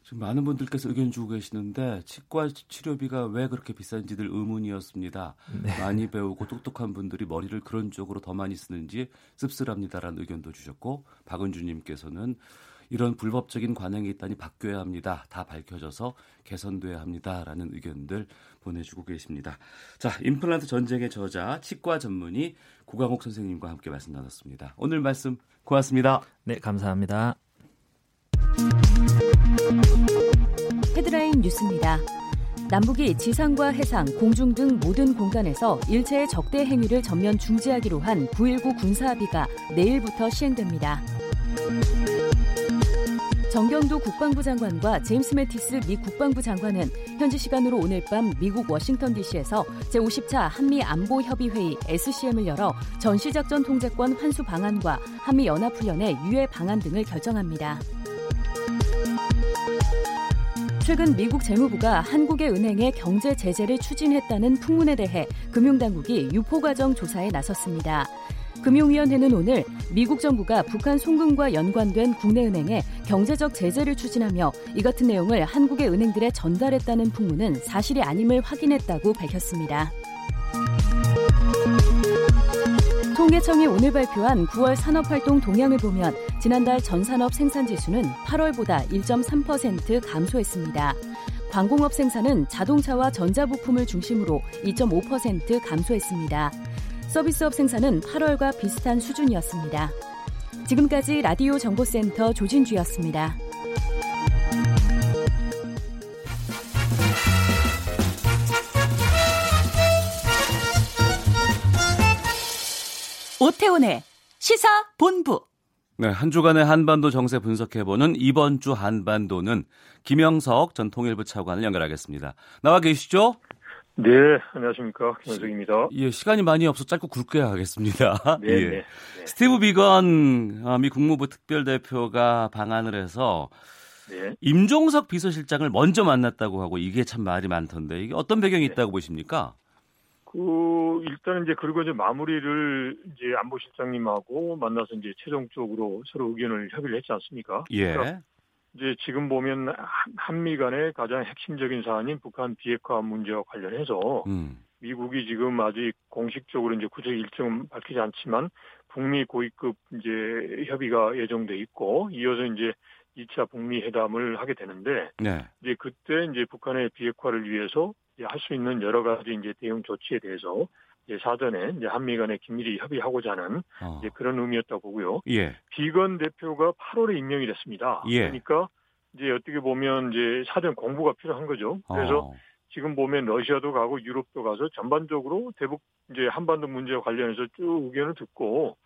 지금 많은 분들께서 의견 주고 계시는데 치과 치료비가 왜 그렇게 비싼지들 의문이었습니다. 네. 많이 배우고 똑똑한 분들이 머리를 그런 쪽으로 더 많이 쓰는지 씁쓸합니다라는 의견도 주셨고 박은주님께서는 이런 불법적인 관행이 있다니 바뀌어야 합니다. 다 밝혀져서 개선돼야 합니다라는 의견들 보내주고 계십니다. 자, 임플란트 전쟁의 저자 치과 전문의 고강옥 선생님과 함께 말씀 나눴습니다. 오늘 말씀 고맙습니다. 네, 감사합니다. 헤드라인 뉴스입니다. 남북이 지상과 해상, 공중 등 모든 공간에서 일체의 적대 행위를 전면 중지하기로 한 9.19 군사합의가 내일부터 시행됩니다. 정경도 국방부 장관과 제임스 매티스 미 국방부 장관은 현지 시간으로 오늘 밤 미국 워싱턴 DC에서 제50차 한미 안보 협의 회의 SCM을 열어 전시 작전 통제권 환수 방안과 한미 연합 훈련의 유예 방안 등을 결정합니다. 최근 미국 재무부가 한국의 은행에 경제 제재를 추진했다는 풍문에 대해 금융당국이 유포 과정 조사에 나섰습니다. 금융위원회는 오늘 미국 정부가 북한 송금과 연관된 국내 은행에 경제적 제재를 추진하며 이 같은 내용을 한국의 은행들에 전달했다는 풍문은 사실이 아님을 확인했다고 밝혔습니다. 통계청이 오늘 발표한 9월 산업활동 동향을 보면 지난달 전산업 생산지수는 8월보다 1.3% 감소했습니다. 광공업 생산은 자동차와 전자부품을 중심으로 2.5% 감소했습니다. 서비스업 생산은 8월과 비슷한 수준이었습니다. 지금까지 라디오 정보센터 조진주였습니다. 오태훈의 시사 본부. 네, 한 주간의 한반도 정세 분석해보는 이번 주 한반도는 김영석 전 통일부 차관을 연결하겠습니다. 나와 계시죠? 네, 안녕하십니까. 김현석입니다. 예, 시간이 많이 없어 짧고 굵게 하겠습니다. [laughs] 네, 예. 네. 스티브 비건 아, 미 국무부 특별대표가 방한을 해서 네. 임종석 비서실장을 먼저 만났다고 하고 이게 참 말이 많던데 이게 어떤 배경이 있다고 보십니까? 그, 일단 이제 그리고 이제 마무리를 이제 안보실장님하고 만나서 이제 최종적으로 서로 의견을 협의를 했지 않습니까? 예. 그러니까 이제 지금 보면 한- 한미 간의 가장 핵심적인 사안인 북한 비핵화 문제와 관련해서 음. 미국이 지금 아직 공식적으로 이제 구체 일정은 밝히지 않지만 북미 고위급 이제 협의가 예정돼 있고 이어서 이제 2차 북미 회담을 하게 되는데 네. 이제 그때 이제 북한의 비핵화를 위해서 할 수 있는 여러 가지 이제 대응 조치에 대해서 이제 사전에 이제 한미 간에 긴밀히 협의하고자 하는 어. 이제 그런 의미였다고 보고요. 예. 비건 대표가 8월에 임명이 됐습니다. 예. 그러니까 이제 어떻게 보면 이제 사전 공부가 필요한 거죠. 그래서 어. 지금 보면 러시아도 가고 유럽도 가서 전반적으로 대북 이제 한반도 문제와 관련해서 쭉 의견을 듣고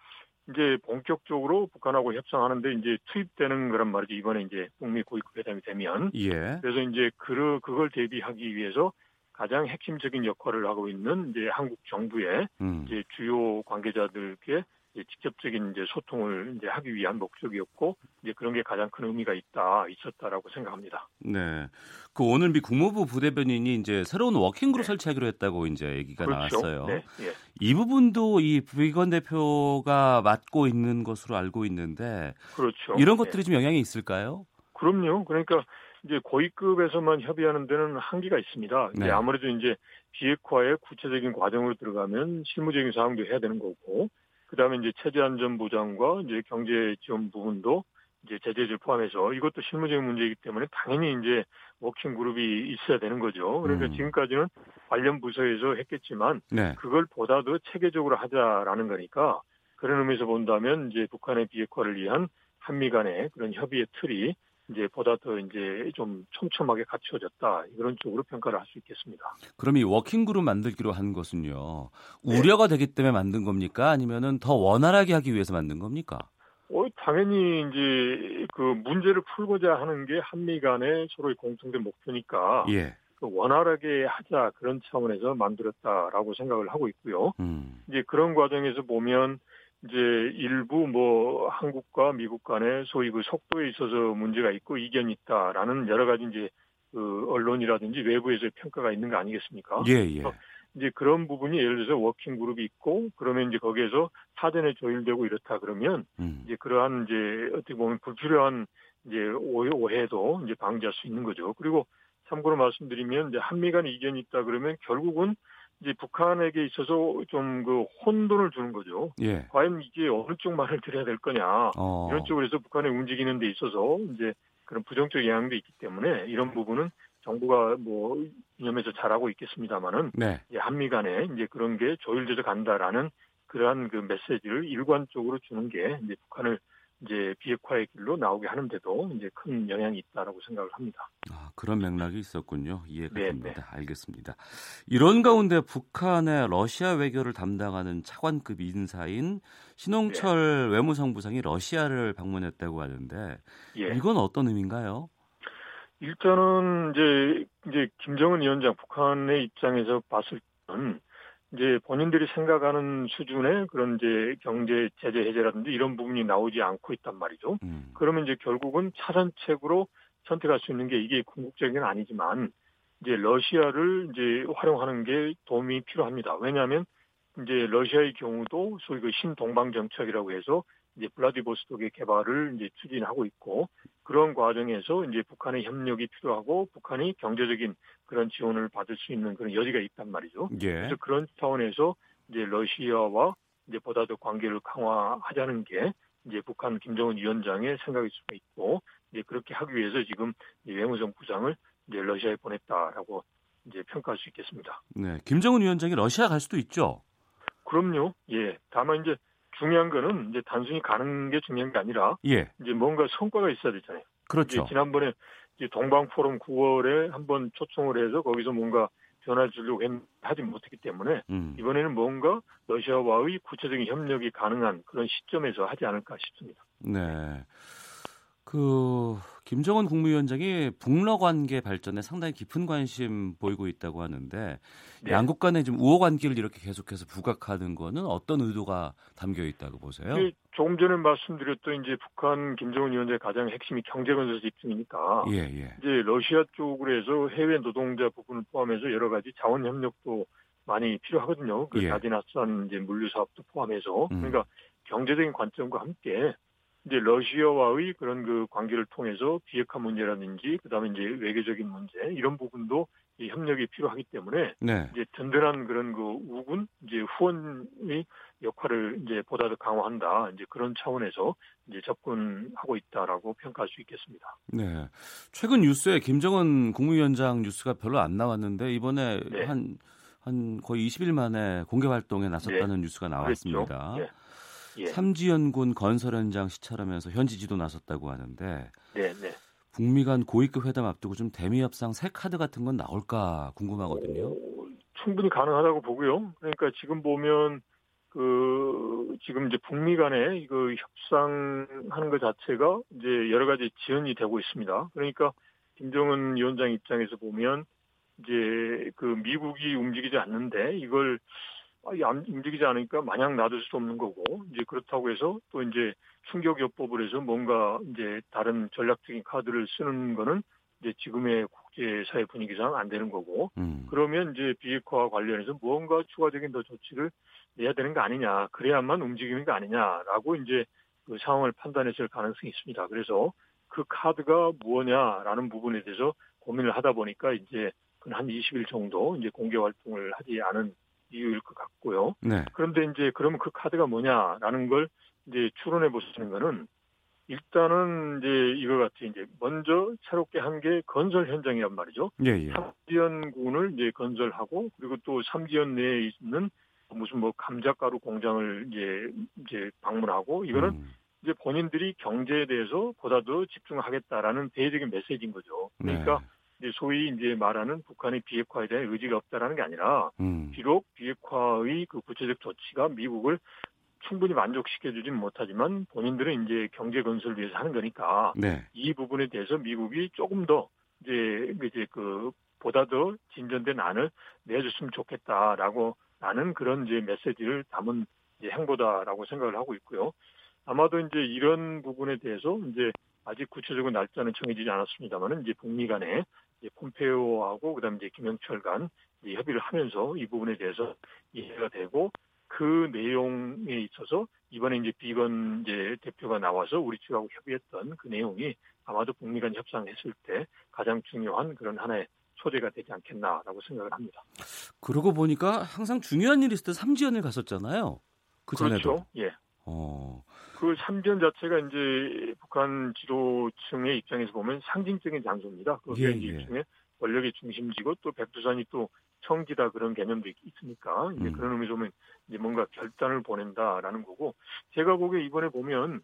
이제 본격적으로 북한하고 협상하는데 이제 투입되는 거란 말이죠. 이번에 이제 북미 고위급 회담이 되면 예. 그래서 이제 그 그걸 대비하기 위해서 가장 핵심적인 역할을 하고 있는 이제 한국 정부의 음. 이제 주요 관계자들께 이제 직접적인 이제 소통을 이제 하기 위한 목적이었고 이제 그런 게 가장 큰 의미가 있다 있었다라고 생각합니다. 네. 그 오늘 미 국무부 부대변인이 이제 새로운 워킹그룹 네. 설치하기로 했다고 이제 얘기가 그렇죠. 나왔어요. 네. 예. 이 부분도 이 비건 대표가 맡고 있는 것으로 알고 있는데 그렇죠. 이런 네. 것들이 좀 영향이 있을까요? 그럼요. 그러니까 이제 고위급에서만 협의하는 데는 한계가 있습니다. 네. 아무래도 이제 비핵화의 구체적인 과정으로 들어가면 실무적인 사항도 해야 되는 거고 그 다음에 이제 체제 안전 보장과 이제 경제 지원 부분도 이제 제재를 포함해서 이것도 실무적인 문제이기 때문에 당연히 이제 워킹 그룹이 있어야 되는 거죠. 그러니까 음. 지금까지는 관련 부서에서 했겠지만 네. 그걸 보다 더 체계적으로 하자라는 거니까 그런 의미에서 본다면 이제 북한의 비핵화를 위한 한미 간의 그런 협의의 틀이 이제 보다 더 이제 좀 촘촘하게 갖추어졌다 이런 쪽으로 평가를 할 수 있겠습니다. 그럼 이 워킹 그룹 만들기로 한 것은요 우려가 네. 되기 때문에 만든 겁니까 아니면은 더 원활하게 하기 위해서 만든 겁니까? 어, 당연히 이제 그 문제를 풀고자 하는 게 한미 간의 서로의 공통된 목표니까 예. 그 원활하게 하자 그런 차원에서 만들었다라고 생각을 하고 있고요. 음. 이제 그런 과정에서 보면 이제 일부 뭐 한국과 미국 간의 소위 그 속도에 있어서 문제가 있고 이견이 있다라는 여러 가지 이제 그 언론이라든지 외부에서의 평가가 있는 거 아니겠습니까? 예, 예. 이제 그런 부분이 예를 들어서 워킹 그룹이 있고 그러면 이제 거기에서 사전에 조율되고 이렇다 그러면 음. 이제 그러한 이제 어떻게 보면 불필요한 이제 오해, 오해도 이제 방지할 수 있는 거죠. 그리고 참고로 말씀드리면 이제 한미 간 이견이 있다 그러면 결국은 이제 북한에게 있어서 좀 그 혼돈을 주는 거죠. 예. 과연 이게 어느 쪽 말을 들어야 될 거냐 어. 이런 쪽으로 해서 북한에 움직이는 데 있어서 이제 그런 부정적 영향도 있기 때문에 이런 부분은 정부가 뭐 이념에서 잘하고 있겠습니다만은 네. 한미 간에 이제 그런 게 조율돼서 간다라는 그러한 그 메시지를 일관적으로 주는 게 이제 북한을 이제 비핵화의 길로 나오게 하는데도 이제 큰 영향이 있다라고 생각을 합니다. 아, 그런 맥락이 있었군요. 이해가 네, 됩니다. 네. 알겠습니다. 이런 가운데 북한의 러시아 외교를 담당하는 차관급 인사인 신홍철 네. 외무성부상이 러시아를 방문했다고 하는데 예. 이건 어떤 의미인가요? 일단은 이제 이제 김정은 위원장 북한의 입장에서 봤을 때는 이제 본인들이 생각하는 수준의 그런 이제 경제 제재 해제라든지 이런 부분이 나오지 않고 있단 말이죠. 음. 그러면 이제 결국은 차선책으로 선택할 수 있는 게 이게 궁극적인 건 아니지만 이제 러시아를 이제 활용하는 게 도움이 필요합니다. 왜냐하면 이제 러시아의 경우도 소위 그 신동방 정책이라고 해서 이제 블라디보스톡의 개발을 이제 추진하고 있고 그런 과정에서 이제 북한의 협력이 필요하고 북한이 경제적인 그런 지원을 받을 수 있는 그런 여지가 있단 말이죠. 예. 그래서 그런 차원에서 이제 러시아와 이제 보다 더 관계를 강화하자는 게 이제 북한 김정은 위원장의 생각일 수가 있고 이제 그렇게 하기 위해서 지금 외무성 부장을 이제 러시아에 보냈다라고 이제 평가할 수 있겠습니다. 네, 김정은 위원장이 러시아 갈 수도 있죠. 그럼요. 예. 다만 이제 중요한 거는 이제 단순히 가는 게 중요한 게 아니라 예. 이제 뭔가 성과가 있어야 되잖아요. 그렇죠. 지난번에 이제 동방 포럼 9월에 한번 초청을 해서 거기서 뭔가 변화 주려고 하지 못했기 때문에 음. 이번에는 뭔가 러시아와의 구체적인 협력이 가능한 그런 시점에서 하지 않을까 싶습니다. 네. 그 김정은 국무위원장이 북러 관계 발전에 상당히 깊은 관심 보이고 있다고 하는데 네. 양국 간의 좀 우호 관계를 이렇게 계속해서 부각하는 거는 어떤 의도가 담겨 있다고 보세요? 네, 조금 전에 말씀드렸던 이제 북한 김정은 위원장의 가장 핵심이 경제 건설 집중이니까 예, 예. 이제 러시아 쪽으로 해서 해외 노동자 부분을 포함해서 여러 가지 자원 협력도 많이 필요하거든요. 그 예. 다디나산 이제 물류 사업도 포함해서 음. 그러니까 경제적인 관점과 함께 이제 러시아와의 그런 그 관계를 통해서 비핵화 문제라든지 그다음에 이제 외교적인 문제 이런 부분도 이 협력이 필요하기 때문에 네. 이제 든든한 그런 그 우군 이제 후원의 역할을 이제 보다 더 강화한다 이제 그런 차원에서 이제 접근하고 있다라고 평가할 수 있겠습니다. 네. 최근 뉴스에 김정은 국무위원장 뉴스가 별로 안 나왔는데 이번에 네. 한, 한 거의 20일 만에 공개 활동에 나섰다는 네. 뉴스가 나왔습니다. 그렇죠. 예. 삼지연군 건설 현장 시찰하면서 현지 지도 나섰다고 하는데 네, 네. 북미 간 고위급 회담 앞두고 좀 대미 협상 새 카드 같은 건 나올까 궁금하거든요. 오, 충분히 가능하다고 보고요. 그러니까 지금 보면 그 지금 이제 북미 간에 이거 협상하는 것 자체가 이제 여러 가지 지연이 되고 있습니다. 그러니까 김정은 위원장 입장에서 보면 이제 그 미국이 움직이지 않는데 이걸 안 움직이지 않으니까 마냥 놔둘 수도 없는 거고 이제 그렇다고 해서 또 이제 충격요법을 해서 뭔가 이제 다른 전략적인 카드를 쓰는 거는 이제 지금의 국제사회 분위기상 안 되는 거고 음. 그러면 이제 비핵화와 관련해서 무언가 추가적인 더 조치를 내야 되는 거 아니냐 그래야만 움직이는 거 아니냐라고 이제 그 상황을 판단했을 가능성이 있습니다. 그래서 그 카드가 무엇냐라는 부분에 대해서 고민을 하다 보니까 이제 한 20일 정도 이제 공개 활동을 하지 않은 이유일 것 같고요. 네. 그런데 이제 그러면 그 카드가 뭐냐라는 걸 이제 추론해 보시는 거는 일단은 이제 이거 같이 이제 먼저 새롭게 한 게 건설 현장이란 말이죠. 예, 예. 삼지연군을 이제 건설하고 그리고 또 삼지연 내에 있는 무슨 뭐 감자가루 공장을 이제 이제 방문하고 이거는 음. 이제 본인들이 경제에 대해서 보다 더 집중하겠다라는 대외적인 메시지인 거죠. 그러니까 네. 이제 소위 이제 말하는 북한의 비핵화에 대한 의지가 없다라는 게 아니라 음. 비록 비핵화의 그 구체적 조치가 미국을 충분히 만족시켜주진 못하지만 본인들은 이제 경제 건설을 위해서 하는 거니까 네. 이 부분에 대해서 미국이 조금 더 이제 이제 그 보다 더 진전된 안을 내줬으면 좋겠다라고 하는 그런 이제 메시지를 담은 이제 행보다라고 생각을 하고 있고요. 아마도 이제 이런 부분에 대해서 이제 아직 구체적인 날짜는 정해지지 않았습니다만은 이제 북미 간에 폼페오하고 그다음에 이제 김영철 간 이제 협의를 하면서 이 부분에 대해서 이해가 되고 그 내용에 있어서 이번에 이제 비건 이제 대표가 나와서 우리 측하고 협의했던 그 내용이 아마도 북미 간 협상했을 때 가장 중요한 그런 하나의 소재가 되지 않겠나라고 생각을 합니다. 그러고 보니까 항상 중요한 일이 있을 때 삼지연을 갔었잖아요. 그 전에도. 그렇죠. 예. 어. 그 삼지연 자체가 이제 북한 지도층의 입장에서 보면 상징적인 장소입니다. 그게 예, 예. 일종의 권력의 중심지고 또 백두산이 또 청지다 그런 개념도 있으니까 이제 음. 그런 의미에서 보면 이제 뭔가 결단을 보낸다라는 거고 제가 보기에 이번에 보면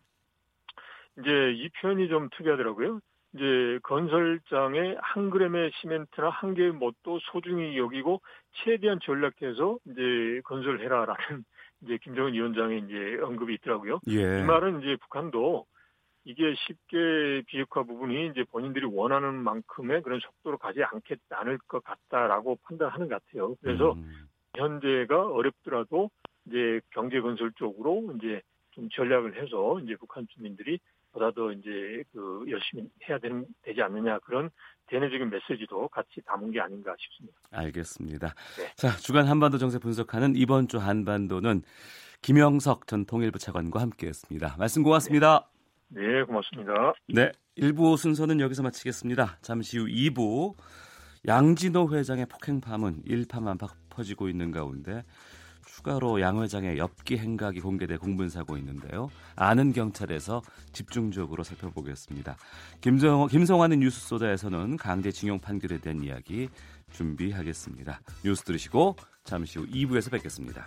이제 이 표현이 좀 특이하더라고요. 이제 건설장에 한 그램의 시멘트나 한 개의 못도 소중히 여기고 최대한 전략해서 이제 건설해라라는 이제 김정은 위원장의 이제 언급이 있더라고요. 예. 이 말은 이제 북한도 이게 쉽게 비핵화 부분이 이제 본인들이 원하는 만큼의 그런 속도로 가지 않겠 않을 것 같다라고 판단하는 것 같아요. 그래서 음. 현재가 어렵더라도 이제 경제 건설 쪽으로 이제 좀 전략을 해서 이제 북한 주민들이 보다 더 이제 그 열심히 해야 되는 되지 않느냐 그런 대내적인 메시지도 같이 담은 게 아닌가 싶습니다. 알겠습니다. 네. 자 주간 한반도 정세 분석하는 이번 주 한반도는 김영석 전 통일부 차관과 함께했습니다. 말씀 고맙습니다. 네, 네 고맙습니다. 네, 1부 순서는 여기서 마치겠습니다. 잠시 후 2부 양진호 회장의 폭행 파문 일파만파 퍼지고 있는 가운데 추가로 양 회장의 엽기 행각이 공개돼 공분사고 있는데요. 아는 경찰에서 집중적으로 살펴보겠습니다. 김정, 김성환의 뉴스 소다에서는 강제징용 판결에 대한 이야기 준비하겠습니다. 뉴스 들으시고 잠시 후 2부에서 뵙겠습니다.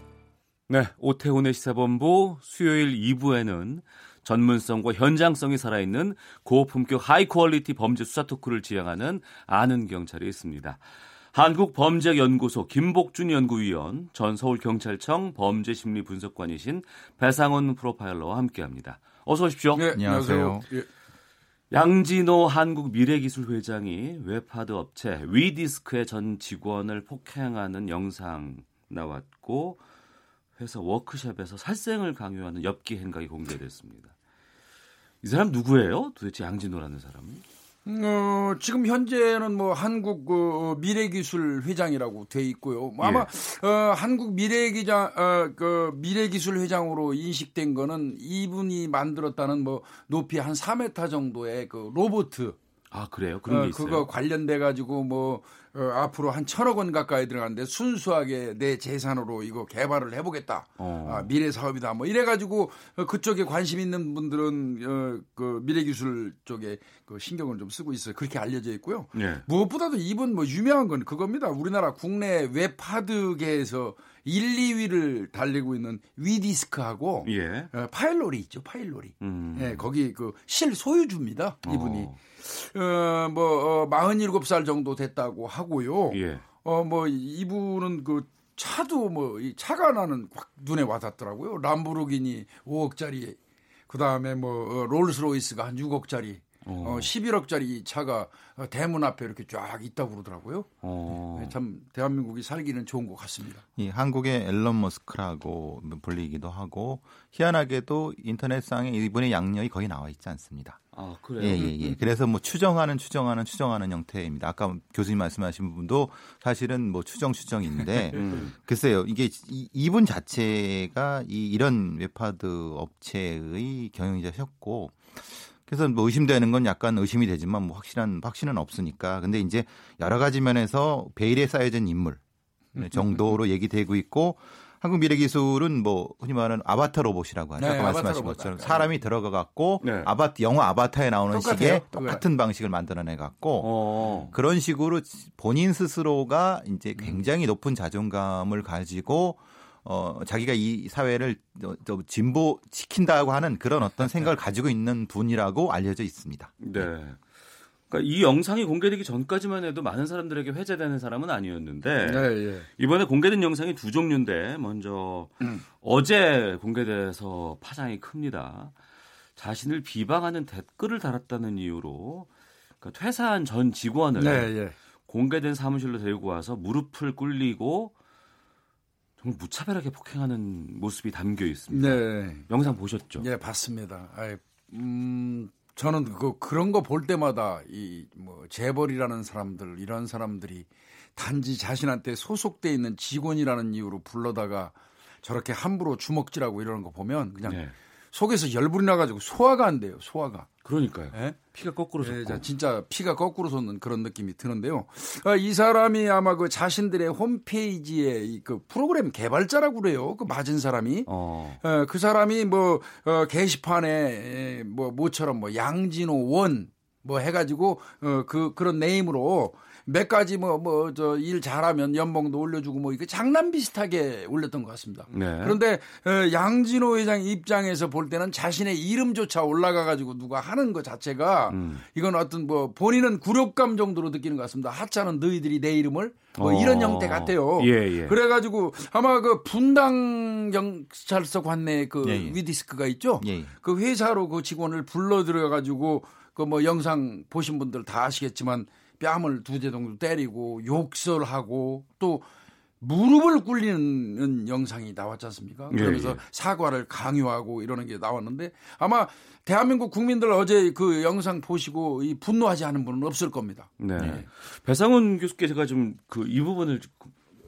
네, 오태훈의 시사본부 수요일 2부에는 전문성과 현장성이 살아있는 고품격 high quality 범죄 수사 토크를 지향하는 아는 경찰이 있습니다. 한국범죄연구소 김복준 연구위원, 전 서울경찰청 범죄심리분석관이신 배상훈 프로파일러와 함께합니다. 어서 오십시오. 네, 안녕하세요. 예. 양진호 한국미래기술회장이 웹하드 업체 위디스크의 전 직원을 폭행하는 영상 나왔고 회사 워크숍에서 살생을 강요하는 엽기 행각이 공개됐습니다. 이 사람 누구예요? 도대체 양진호라는 사람은? 어, 지금 현재는 뭐 한국 그 미래기술 회장이라고 돼 있고요. 뭐 아마 예. 어, 한국 미래기장 어, 그 미래기술 회장으로 인식된 거는 이분이 만들었다는 뭐 높이 한 4m 정도의 그 로보트 아 그래요? 그런 게 있어요. 그거 관련돼 가지고 뭐 어, 앞으로 한 천억 원 가까이 들어가는데 순수하게 내 재산으로 이거 개발을 해보겠다. 어. 아, 미래 사업이다. 뭐 이래 가지고 어, 그쪽에 관심 있는 분들은 어, 그 미래 기술 쪽에 그 신경을 좀 쓰고 있어요. 그렇게 알려져 있고요. 예. 무엇보다도 이분 뭐 유명한 건 그겁니다. 우리나라 국내 웹 하드계에서 1, 2위를 달리고 있는 위디스크하고 예. 어, 파일노리 있죠. 파일노리. 음. 예, 거기 그 실 소유주입니다. 이분이. 어. 어, 뭐, 어, 47살 정도 됐다고 하고요. 예. 어, 뭐, 이분은 그 차도 뭐, 이 차가 나는 확 눈에 와닿더라고요. 람보르기니 5억짜리, 그 다음에 뭐, 어, 롤스로이스가 한 6억짜리, 어, 11억짜리 차가 어, 대문 앞에 이렇게 쫙 있다고 그러더라고요. 어. 네, 참, 대한민국이 살기는 좋은 것 같습니다. 이 한국의 앨런 머스크라고 불리기도 하고 희한하게도 인터넷상에 이분의 양력이 거의 나와 있지 않습니다. 아 그래요. 예, 예, 예. 그래서 뭐 추정하는 추정하는 추정하는 형태입니다. 아까 교수님 말씀하신 부분도 사실은 뭐 추정 추정인데 [laughs] 음. 글쎄요. 이게 이, 이분 자체가 이 이런 웹하드 업체의 경영자셨고 그래서 뭐 의심되는 건 약간 의심이 되지만 뭐 확실한 확신은 없으니까. 근데 이제 여러 가지 면에서 베일에 쌓여진 인물 정도로 얘기되고 있고 한국 미래 기술은 뭐 흔히 말하는 아바타 로봇이라고 하죠. 네, 아까 말씀하신 로봇. 것처럼 사람이 들어가 갖고 네. 아바타 영화 아바타에 나오는 똑같아요. 식의. 똑같은 방식을 만들어내 갖고 어. 그런 식으로 본인 스스로가 이제 굉장히 높은 자존감을 가지고 어 자기가 이 사회를 어, 좀 진보 시킨다고 하는 그런 어떤 생각을 가지고 있는 분이라고 알려져 있습니다. 네. 그러니까 이 영상이 공개되기 전까지만 해도 많은 사람들에게 회자되는 사람은 아니었는데 네, 예. 이번에 공개된 영상이 두 종류인데 먼저 어제 공개돼서 파장이 큽니다. 자신을 비방하는 댓글을 달았다는 이유로 그러니까 퇴사한 전 직원을 네, 예. 공개된 사무실로 데리고 와서 무릎을 꿇리고 정말 무차별하게 폭행하는 모습이 담겨 있습니다. 네. 영상 보셨죠? 예, 봤습니다. 아이, 음, 저는 그 그런 거 볼 때마다 이 뭐 재벌이라는 사람들 이런 사람들이 단지 자신한테 소속돼 있는 직원이라는 이유로 불러다가 저렇게 함부로 주먹질하고 이러는 거 보면 그냥 네. 속에서 열불이 나가지고 소화가 안 돼요. 소화가. 그러니까요. 예? 피가 거꾸로 예, 솟고. 자, 진짜 피가 거꾸로 솟는 그런 느낌이 드는데요. 아, 이 사람이 아마 그 자신들의 홈페이지에 이그 프로그램 개발자라고 그래요. 그 맞은 사람이. 어. 어, 그 사람이 뭐 어, 게시판에 에, 뭐 뭐처럼 뭐 양진호 원 뭐 해가지고 어, 그 그런 네임으로 몇 가지 뭐 뭐 저 일 잘하면 연봉도 올려주고 뭐 이거 장난 비슷하게 올렸던 것 같습니다. 네. 그런데 어, 양진호 회장 입장에서 볼 때는 자신의 이름조차 올라가 가지고 누가 하는 것 자체가 음. 이건 어떤 뭐 본인은 굴욕감 정도로 느끼는 것 같습니다. 하찮은 너희들이 내 이름을 뭐 어. 이런 형태 같아요. 예, 예. 그래가지고 아마 그 분당 경찰서 관내 그 예, 예. 위디스크가 있죠. 예, 예. 그 회사로 그 직원을 불러 들여가지고 그 뭐 영상 보신 분들 다 아시겠지만 뺨을 두 대 정도 때리고 욕설하고 또 무릎을 꿇리는 영상이 나왔지 않습니까? 예, 그러면서 예. 사과를 강요하고 이러는 게 나왔는데 아마 대한민국 국민들 어제 그 영상 보시고 이 분노하지 않은 분은 없을 겁니다. 네. 네. 배상훈 교수께 제가 좀 그 이 부분을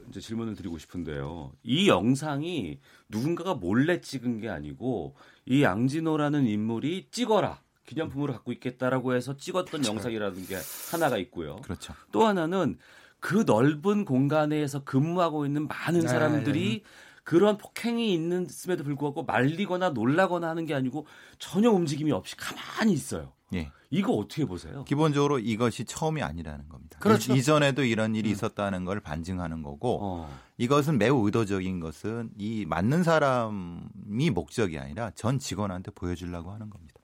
이제 질문을 드리고 싶은데요. 이 영상이 누군가가 몰래 찍은 게 아니고 이 양진호라는 인물이 찍어라. 기념품으로 갖고 있겠다라고 해서 찍었던 영상이라는 게 하나가 있고요. 그렇죠. 또 하나는 그 넓은 공간에서 근무하고 있는 많은 네, 사람들이 그런 폭행이 있는음에도 불구하고 말리거나 놀라거나 하는 게 아니고 전혀 움직임이 없이 가만히 있어요. 예. 이거 어떻게 보세요? 기본적으로 이것이 처음이 아니라는 겁니다. 그렇죠. 이, 이전에도 이런 일이 있었다는 걸 반증하는 거고 어. 이것은 매우 의도적인 것은 이 맞는 사람이 목적이 아니라 전 직원한테 보여주려고 하는 겁니다.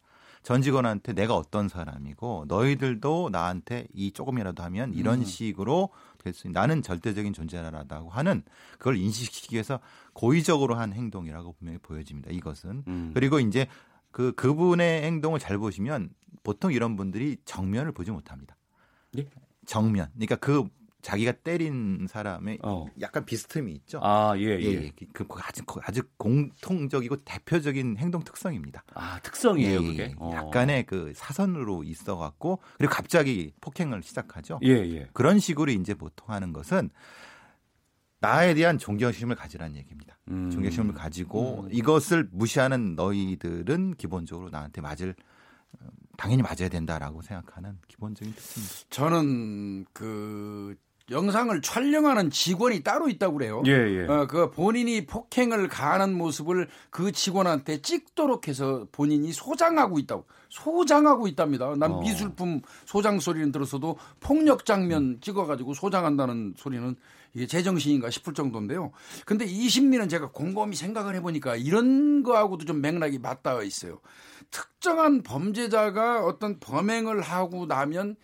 전 직원한테 내가 어떤 사람이고 너희들도 나한테 이 조금이라도 하면 이런 식으로 될수 있는 나는 절대적인 존재라고 하는 그걸 인식시키기 위해서 고의적으로 한 행동이라고 분명히 보여집니다. 이것은 음. 그리고 이제 그 그분의 행동을 잘 보시면 보통 이런 분들이 정면을 보지 못합니다. 예? 정면. 그러니까 그 자기가 때린 사람의 어. 약간 비스듬히 있죠. 아, 예, 예, 예. 예. 그 아주 아주 공통적이고 대표적인 행동 특성입니다. 아, 특성이에요, 예, 그게. 예. 어. 약간의 그 사선으로 있어 갖고 그리고 갑자기 폭행을 시작하죠. 예, 예. 그런 식으로 이제 보통 하는 것은 나에 대한 존경심을 가지라는 얘기입니다. 음. 존경심을 가지고 이것을 무시하는 너희들은 기본적으로 나한테 맞을 당연히 맞아야 된다라고 생각하는 기본적인 특징입니다. 저는 그 영상을 촬영하는 직원이 따로 있다고 그래요. 예, 예. 어, 그 본인이 폭행을 가하는 모습을 그 직원한테 찍도록 해서 본인이 소장하고 있다고. 소장하고 있답니다. 난 어. 미술품 소장 소리는 들었어도 폭력 장면 찍어가지고 소장한다는 소리는 이게 제정신인가 싶을 정도인데요. 근데 이 심리는 제가 곰곰이 생각을 해보니까 이런 거하고도 좀 맥락이 맞닿아 있어요. 특정한 범죄자가 어떤 범행을 하고 나면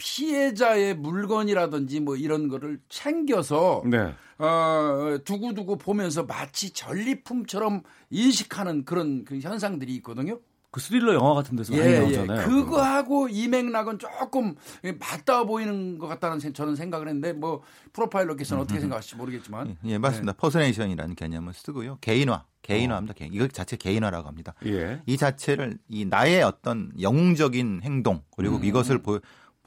피해자의 물건이라든지 뭐 이런 거를 챙겨서 네. 어, 두고두고 보면서 마치 전리품처럼 인식하는 그런 그 현상들이 있거든요. 그 스릴러 영화 같은 데서 많이 예, 예. 나오잖아요. 그거하고 이 맥락은 조금 맞닿아 보이는 것 같다는 생- 저는 생각을 했는데 뭐 프로파일러께서는 어떻게 생각하실지 모르겠지만 예, 맞습니다. personation이라는 개념을 쓰고요. 개인화, 개인화합니다. 개인. 이거 자체 개인화라고 합니다. 예. 이 자체를 이 나의 어떤 영웅적인 행동 그리고 음. 이것을 보,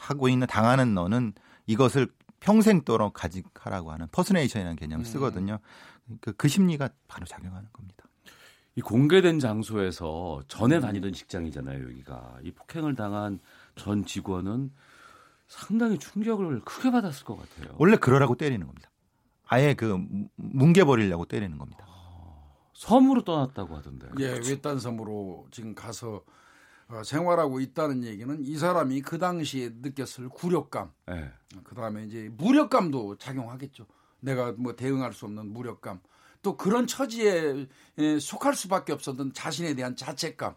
하고 있는 당하는 너는 이것을 평생도록 간직하라고 하는 personation이라는 개념을 음. 쓰거든요. 그, 그 심리가 바로 작용하는 겁니다. 이 공개된 장소에서 전에 다니던 직장이잖아요, 여기가. 이 폭행을 당한 전 직원은 상당히 충격을 크게 받았을 것 같아요. 원래 그러라고 때리는 겁니다. 아예 그 뭉개버리려고 때리는 겁니다. 섬으로 떠났다고 하던데. 예, 외딴 섬으로 지금 가서 어, 생활하고 있다는 얘기는 이 사람이 그 당시에 느꼈을 굴욕감, 예. 그 다음에 이제 무력감도 작용하겠죠. 내가 뭐 대응할 수 없는 무력감, 또 그런 처지에 에, 속할 수밖에 없었던 자신에 대한 자책감,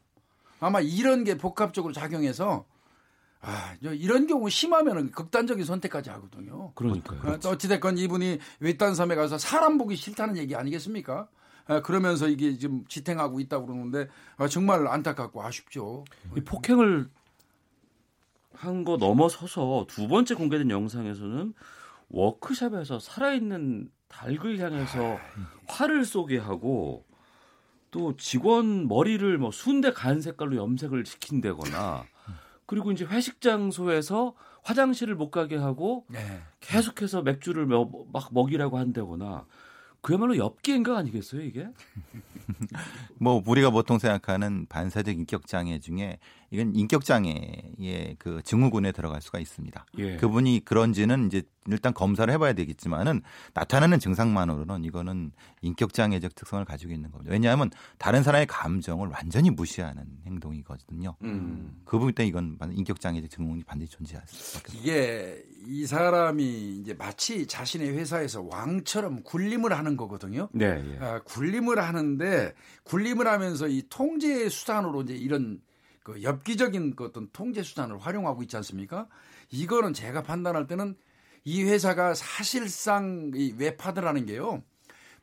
아마 이런 게 복합적으로 작용해서 아, 저 이런 경우 심하면은 극단적인 선택까지 하거든요. 그러니까요. 어, 또 어찌됐건 이분이 외딴 섬에 가서 사람 보기 싫다는 얘기 아니겠습니까? 아, 그러면서 이게 지금 지탱하고 있다고 그러는데 아, 정말 안타깝고 아쉽죠. 이 폭행을 한 거 넘어서서 두 번째 공개된 영상에서는 워크숍에서 살아있는 닭을 향해서 화를 쏘게 하고 또 직원 머리를 뭐 순대 간 색깔로 염색을 시킨다거나 그리고 이제 회식 장소에서 화장실을 못 가게 하고 네. 계속해서 맥주를 며- 막 먹이라고 한다거나 그야말로 엽기인가 아니겠어요 이게? [laughs] 뭐 우리가 보통 생각하는 반사적 인격 장애 중에 이건 인격 장애의 그 증후군에 들어갈 수가 있습니다. 예. 그분이 그런지는 이제 일단 검사를 해봐야 되겠지만은 나타나는 증상만으로는 이거는 인격 장애적 특성을 가지고 있는 겁니다. 왜냐하면 다른 사람의 감정을 완전히 무시하는 행동이거든요. 음. 그 부분 때문에 이건 인격 장애적 증후군이 반드시 존재할 수 있습니다. 이게 이 사람이 이제 마치 자신의 회사에서 왕처럼 군림을 하는 거거든요. 네. 예. 아, 군림을 하는데 군림을 하면서 이 통제 수단으로 이제 이런 그 엽기적인 그 어떤 통제 수단을 활용하고 있지 않습니까? 이거는 제가 판단할 때는 이 회사가 사실상 이 웹하드라는 게요.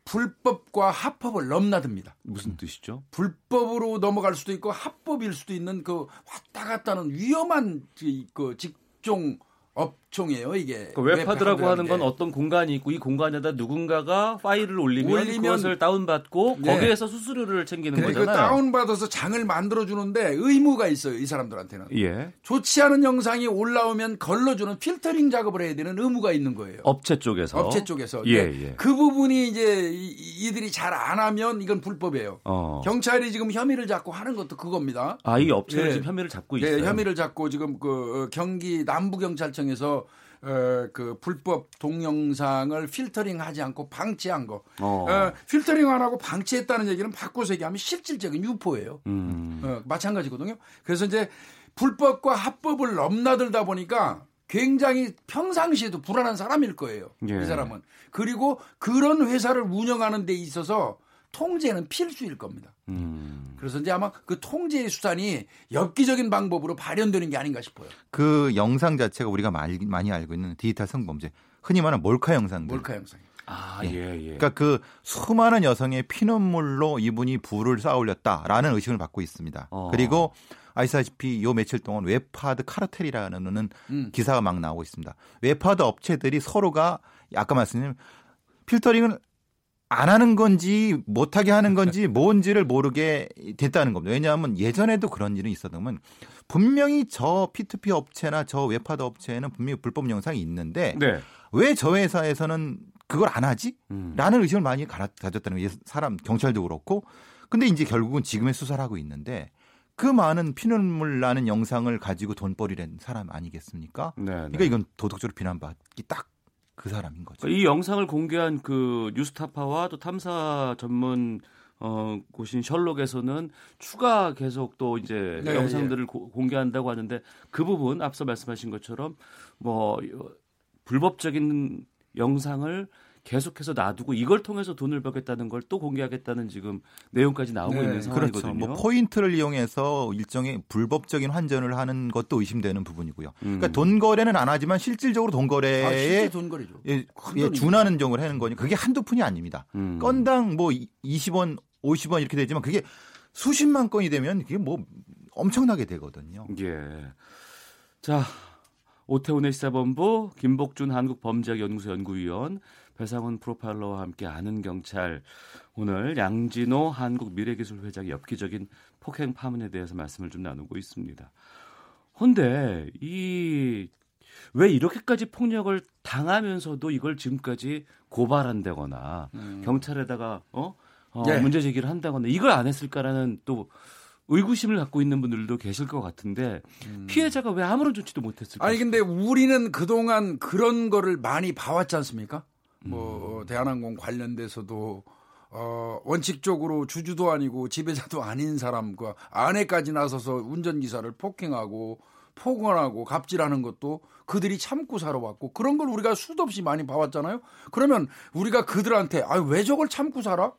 불법과 합법을 넘나듭니다. 무슨 뜻이죠? 불법으로 넘어갈 수도 있고 합법일 수도 있는 그 왔다 갔다 하는 위험한 그- 그 직종 업 종이에요, 이게. 그 웹하드라고 하는 건 게. 어떤 공간이 있고 이 공간에다 누군가가 파일을 올리면, 올리면 그것을 다운받고 네. 거기에서 수수료를 챙기는 그러니까 거잖아요. 다운받아서 장을 만들어 주는데 의무가 있어요, 이 사람들한테는. 예. 좋지 않은 영상이 올라오면 걸러주는 필터링 작업을 해야 되는 의무가 있는 거예요. 업체 쪽에서. 업체 쪽에서. 예, 예. 그 부분이 이제 이- 이들이 잘 안 하면 이건 불법이에요. 어. 경찰이 지금 혐의를 잡고 하는 것도 그겁니다. 아, 이 업체를 예. 지금 혐의를 잡고 네, 있어요. 혐의를 잡고 지금 그 어, 경기 남부경찰청에서 어, 그 불법 동영상을 필터링하지 않고 방치한 거. 어. 어, 필터링 안 하고 방치했다는 얘기는 바꿔서 얘기하면 실질적인 유포예요. 음. 어, 마찬가지거든요. 그래서 이제 불법과 합법을 넘나들다 보니까 굉장히 평상시에도 불안한 사람일 거예요. 예. 이 사람은. 그리고 그런 회사를 운영하는 데 있어서 통제는 필수일 겁니다. 음. 그래서 이제 아마 그 통제의 수단이 엽기적인 방법으로 발현되는 게 아닌가 싶어요. 그 영상 자체가 우리가 많이, 많이 알고 있는 디지털 성범죄, 흔히 말하는 몰카 영상들. 몰카 영상. 아, 예. 예, 예. 그러니까 그 수많은 여성의 피눈물로 이분이 부를 쌓아올렸다라는 의심을 받고 있습니다. 어. 그리고 아시다시피 요 며칠 동안 웹하드 카르텔이라는 음. 기사가 막 나오고 있습니다. 웹하드 업체들이 서로가 아까 말씀드린 필터링을 안 하는 건지 못하게 하는 건지 뭔지를 모르게 됐다는 겁니다. 왜냐하면 예전에도 그런 일은 있었다면 분명히 저 P2P 업체나 저 웹하드 업체에는 분명히 불법 영상이 있는데 네. 왜 저 회사에서는 그걸 안 하지? 음. 라는 의심을 많이 가졌다는 거예요. 사람 경찰도 그렇고. 근데 이제 결국은 지금의 수사를 하고 있는데 그 많은 피눈물 나는 영상을 가지고 돈벌이를 사람 아니겠습니까? 네, 그러니까 이건 도덕적으로 비난받기 딱 그 사람인 거죠. 이 영상을 공개한 그 뉴스타파와 또 탐사 전문 어, 곳인 셜록에서는 추가 계속 또 이제 네, 영상들을 고, 공개한다고 하는데 그 부분 앞서 말씀하신 것처럼 뭐 불법적인 영상을 계속해서 놔두고 이걸 통해서 돈을 벌겠다는 걸 또 공개하겠다는 지금 내용까지 나오고 네, 있는 상황이거든요. 그렇죠. 뭐 포인트를 이용해서 일종의 불법적인 환전을 하는 것도 의심되는 부분이고요. 음. 그러니까 돈 거래는 안 하지만 실질적으로 돈 아, 거래에 실제 돈 거래죠. 예, 예, 준하는 정을 하는 거니 그게 한두 푼이 아닙니다. 음. 건당 뭐 20원, 50원 이렇게 되지만 그게 수십만 건이 되면 그게 뭐 엄청나게 되거든요. 예. 자, 오태훈의 시사본부 김복준 한국범죄학연구소 연구위원 배상훈 프로파일러와 함께 아는 경찰 오늘 양진호 한국 미래기술회장의 엽기적인 폭행 파문에 대해서 말씀을 좀 나누고 있습니다. 헌데 이 왜 이렇게까지 폭력을 당하면서도 이걸 지금까지 고발한다거나 음. 경찰에다가 어, 어 네. 문제 제기를 한다거나 이걸 안 했을까라는 또 의구심을 갖고 있는 분들도 계실 것 같은데 피해자가 왜 아무런 조치도 못했을까? 음. 아니 근데 우리는 그동안 그런 거를 많이 봐왔지 않습니까? 음. 뭐 대한항공 관련돼서도 어 원칙적으로 주주도 아니고 지배자도 아닌 사람과 아내까지 나서서 운전기사를 폭행하고 폭언하고 갑질하는 것도 그들이 참고 살아왔고 그런 걸 우리가 수도 없이 많이 봐왔잖아요. 그러면 우리가 그들한테 아왜 저걸 참고 살아?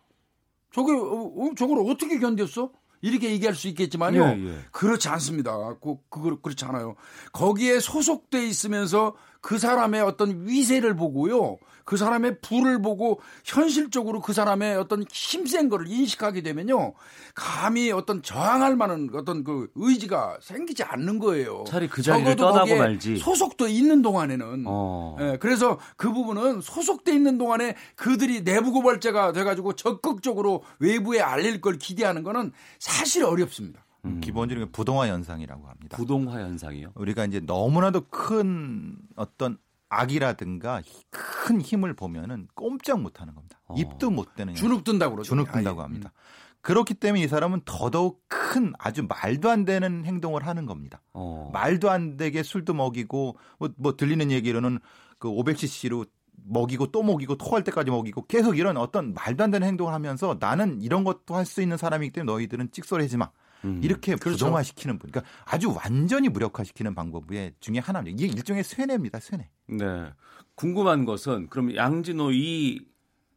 저게 어, 어, 저걸 어떻게 견뎠어? 이렇게 얘기할 수 있겠지만요. 예, 예. 그렇지 않습니다. 그, 그거 그렇지 않아요. 거기에 소속돼 있으면서 그 사람의 어떤 위세를 보고요. 그 사람의 부를 보고 현실적으로 그 사람의 어떤 힘센 거를 인식하게 되면요. 감히 어떤 저항할 만한 어떤 그 의지가 생기지 않는 거예요. 차라리 그 자리를 떠나고 말지. 소속돼 있는 동안에는 어. 예, 그래서 그 부분은 소속돼 있는 동안에 그들이 내부 고발자가 돼가지고 적극적으로 외부에 알릴 걸 기대하는 거는 사실 어렵습니다. 음. 기본적으로 부동화 현상이라고 합니다. 부동화 현상이요. 우리가 이제 너무나도 큰 어떤 악이라든가 큰 힘을 보면은 꼼짝 못 하는 겁니다. 어. 입도 못 대는 주눅 든다고 그러죠. 주눅 든다고 아예. 합니다. 그렇기 때문에 이 사람은 더더욱 큰 아주 말도 안 되는 행동을 하는 겁니다. 어. 말도 안 되게 술도 먹이고 뭐, 뭐 들리는 얘기로는 그 500cc로 먹이고 또 먹이고 토할 때까지 먹이고 계속 이런 어떤 말도 안 되는 행동을 하면서 나는 이런 것도 할 수 있는 사람이기 때문에 너희들은 찍소리하지 마. 음. 이렇게 그렇죠. 부동화시키는 분. 그러니까 아주 완전히 무력화시키는 방법의 중에 하나입니다. 이게 일종의 쇠뇌입니다. 쇠뇌. 네. 궁금한 것은 그럼 양진호 이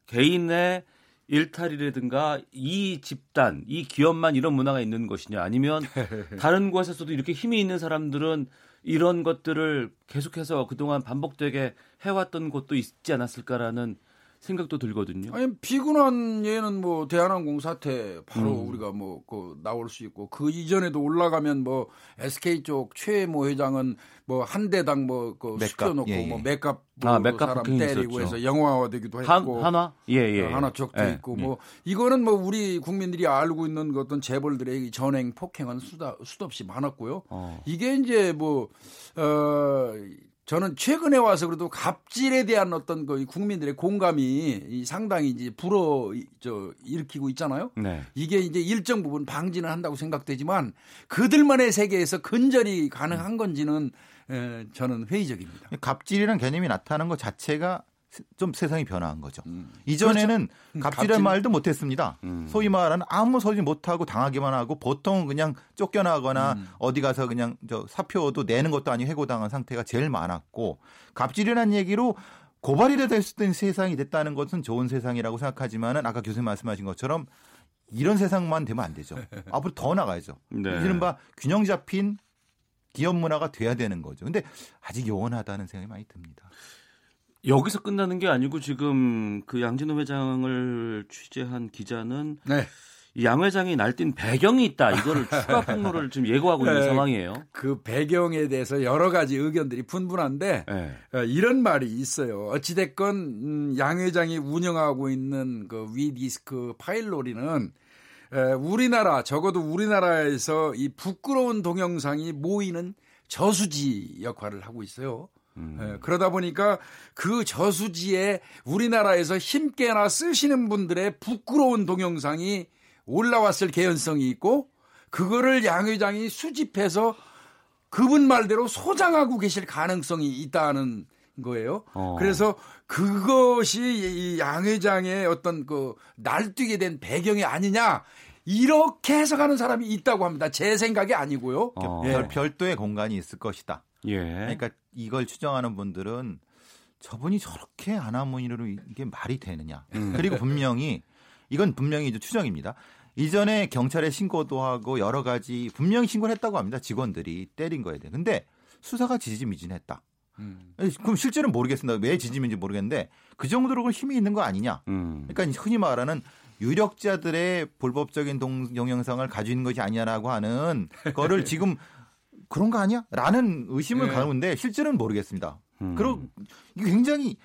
개인의 일탈이라든가 이 집단, 이 기업만 이런 문화가 있는 것이냐 아니면 [laughs] 다른 곳에서도 이렇게 힘이 있는 사람들은 이런 것들을 계속해서 그동안 반복되게 해왔던 곳도 있지 않았을까라는 생각도 들거든요. 아니 비근한 예는 뭐 대한항공 사태 바로 음. 우리가 뭐 그 나올 수 있고 그 이전에도 올라가면 뭐 SK 쪽 최모 회장은 뭐 한 대당 뭐그. 시켜놓고 예, 예. 뭐 맥값 아, 뭐 맥값 사람 때리고 있었죠. 해서 영화화되기도 한, 했고 한 화? 예, 예. 어, 하나 적도 예, 있고 예. 뭐 이거는 뭐 우리 국민들이 알고 있는 그 어떤 재벌들의 이 전행 폭행은 수다 수도 없이 많았고요. 어. 이게 이제 뭐, 어, 저는 최근에 와서 그래도 갑질에 대한 어떤 그 국민들의 공감이 이 상당히 이제 불어, 이- 저, 일으키고 있잖아요. 네. 이게 이제 일정 부분 방지는 한다고 생각되지만 그들만의 세계에서 근절이 가능한 건지는 에, 저는 회의적입니다. 갑질이라는 개념이 나타나는 것 자체가 세- 좀 세상이 변화한 거죠. 음. 이전에는 음, 갑질이라는 갑질- 말도 못했습니다. 음. 소위 말하는 아무 소리 못하고 당하기만 하고 보통 그냥 쫓겨나거나 음. 어디 가서 그냥 저 사표도 내는 것도 아니고 해고당한 상태가 제일 많았고 갑질이라는 얘기로 고발이라도 할수 있는 세상이 됐다는 것은 좋은 세상이라고 생각하지만은 아까 교수님 말씀하신 것처럼 이런 세상만 되면 안 되죠. [laughs] 앞으로 더 나가야죠. 네. 이른바 균형 잡힌 기업 문화가 돼야 되는 거죠. 근데 아직 요원하다는 생각이 많이 듭니다. 여기서 끝나는 게 아니고 지금 그 양진호 회장을 취재한 기자는 네. 이양 회장이 날뛴 배경이 있다. 이거를 [laughs] 추가 폭로를 지금 예고하고 있는 네. 상황이에요. 그 배경에 대해서 여러 가지 의견들이 분분한데 네. 어, 이런 말이 있어요. 어찌됐건 음, 양 회장이 운영하고 있는 그 위디스크 파일로리는 에, 우리나라 적어도 우리나라에서 이 부끄러운 동영상이 모이는 저수지 역할을 하고 있어요. 음. 에, 그러다 보니까 그 저수지에 우리나라에서 힘께나 쓰시는 분들의 부끄러운 동영상이 올라왔을 개연성이 있고 그거를 양 회장이 수집해서 그분 말대로 소장하고 계실 가능성이 있다는 거예요. 어. 그래서 그것이 이양 회장의 어떤 그 날뛰게 된 배경이 아니냐 이렇게 해석하는 사람이 있다고 합니다. 제 생각이 아니고요. 어. 예. 별, 별도의 공간이 있을 것이다. 예. 그러니까 이걸 추정하는 분들은 저분이 저렇게 안하모니로 이게 말이 되느냐. 음. 그리고 분명히 이건 분명히 이제 추정입니다. 이전에 경찰에 신고도 하고 여러 가지 분명히 신고를 했다고 합니다. 직원들이 때린 거에 대해. 근데 수사가 지지미진했다. 음. 그럼 실제는 모르겠습니다. 왜 지지민지 모르겠는데 그 정도로 힘이 있는 거 아니냐. 음. 그러니까 흔히 말하는 유력자들의 불법적인 동, 영상을 가지고 있는 것이 아니냐라고 하는 거를 [laughs] 지금 그런 거 아니야? 라는 의심을 네. 가는데 실제는 모르겠습니다. 음. 그리고 이게 굉장히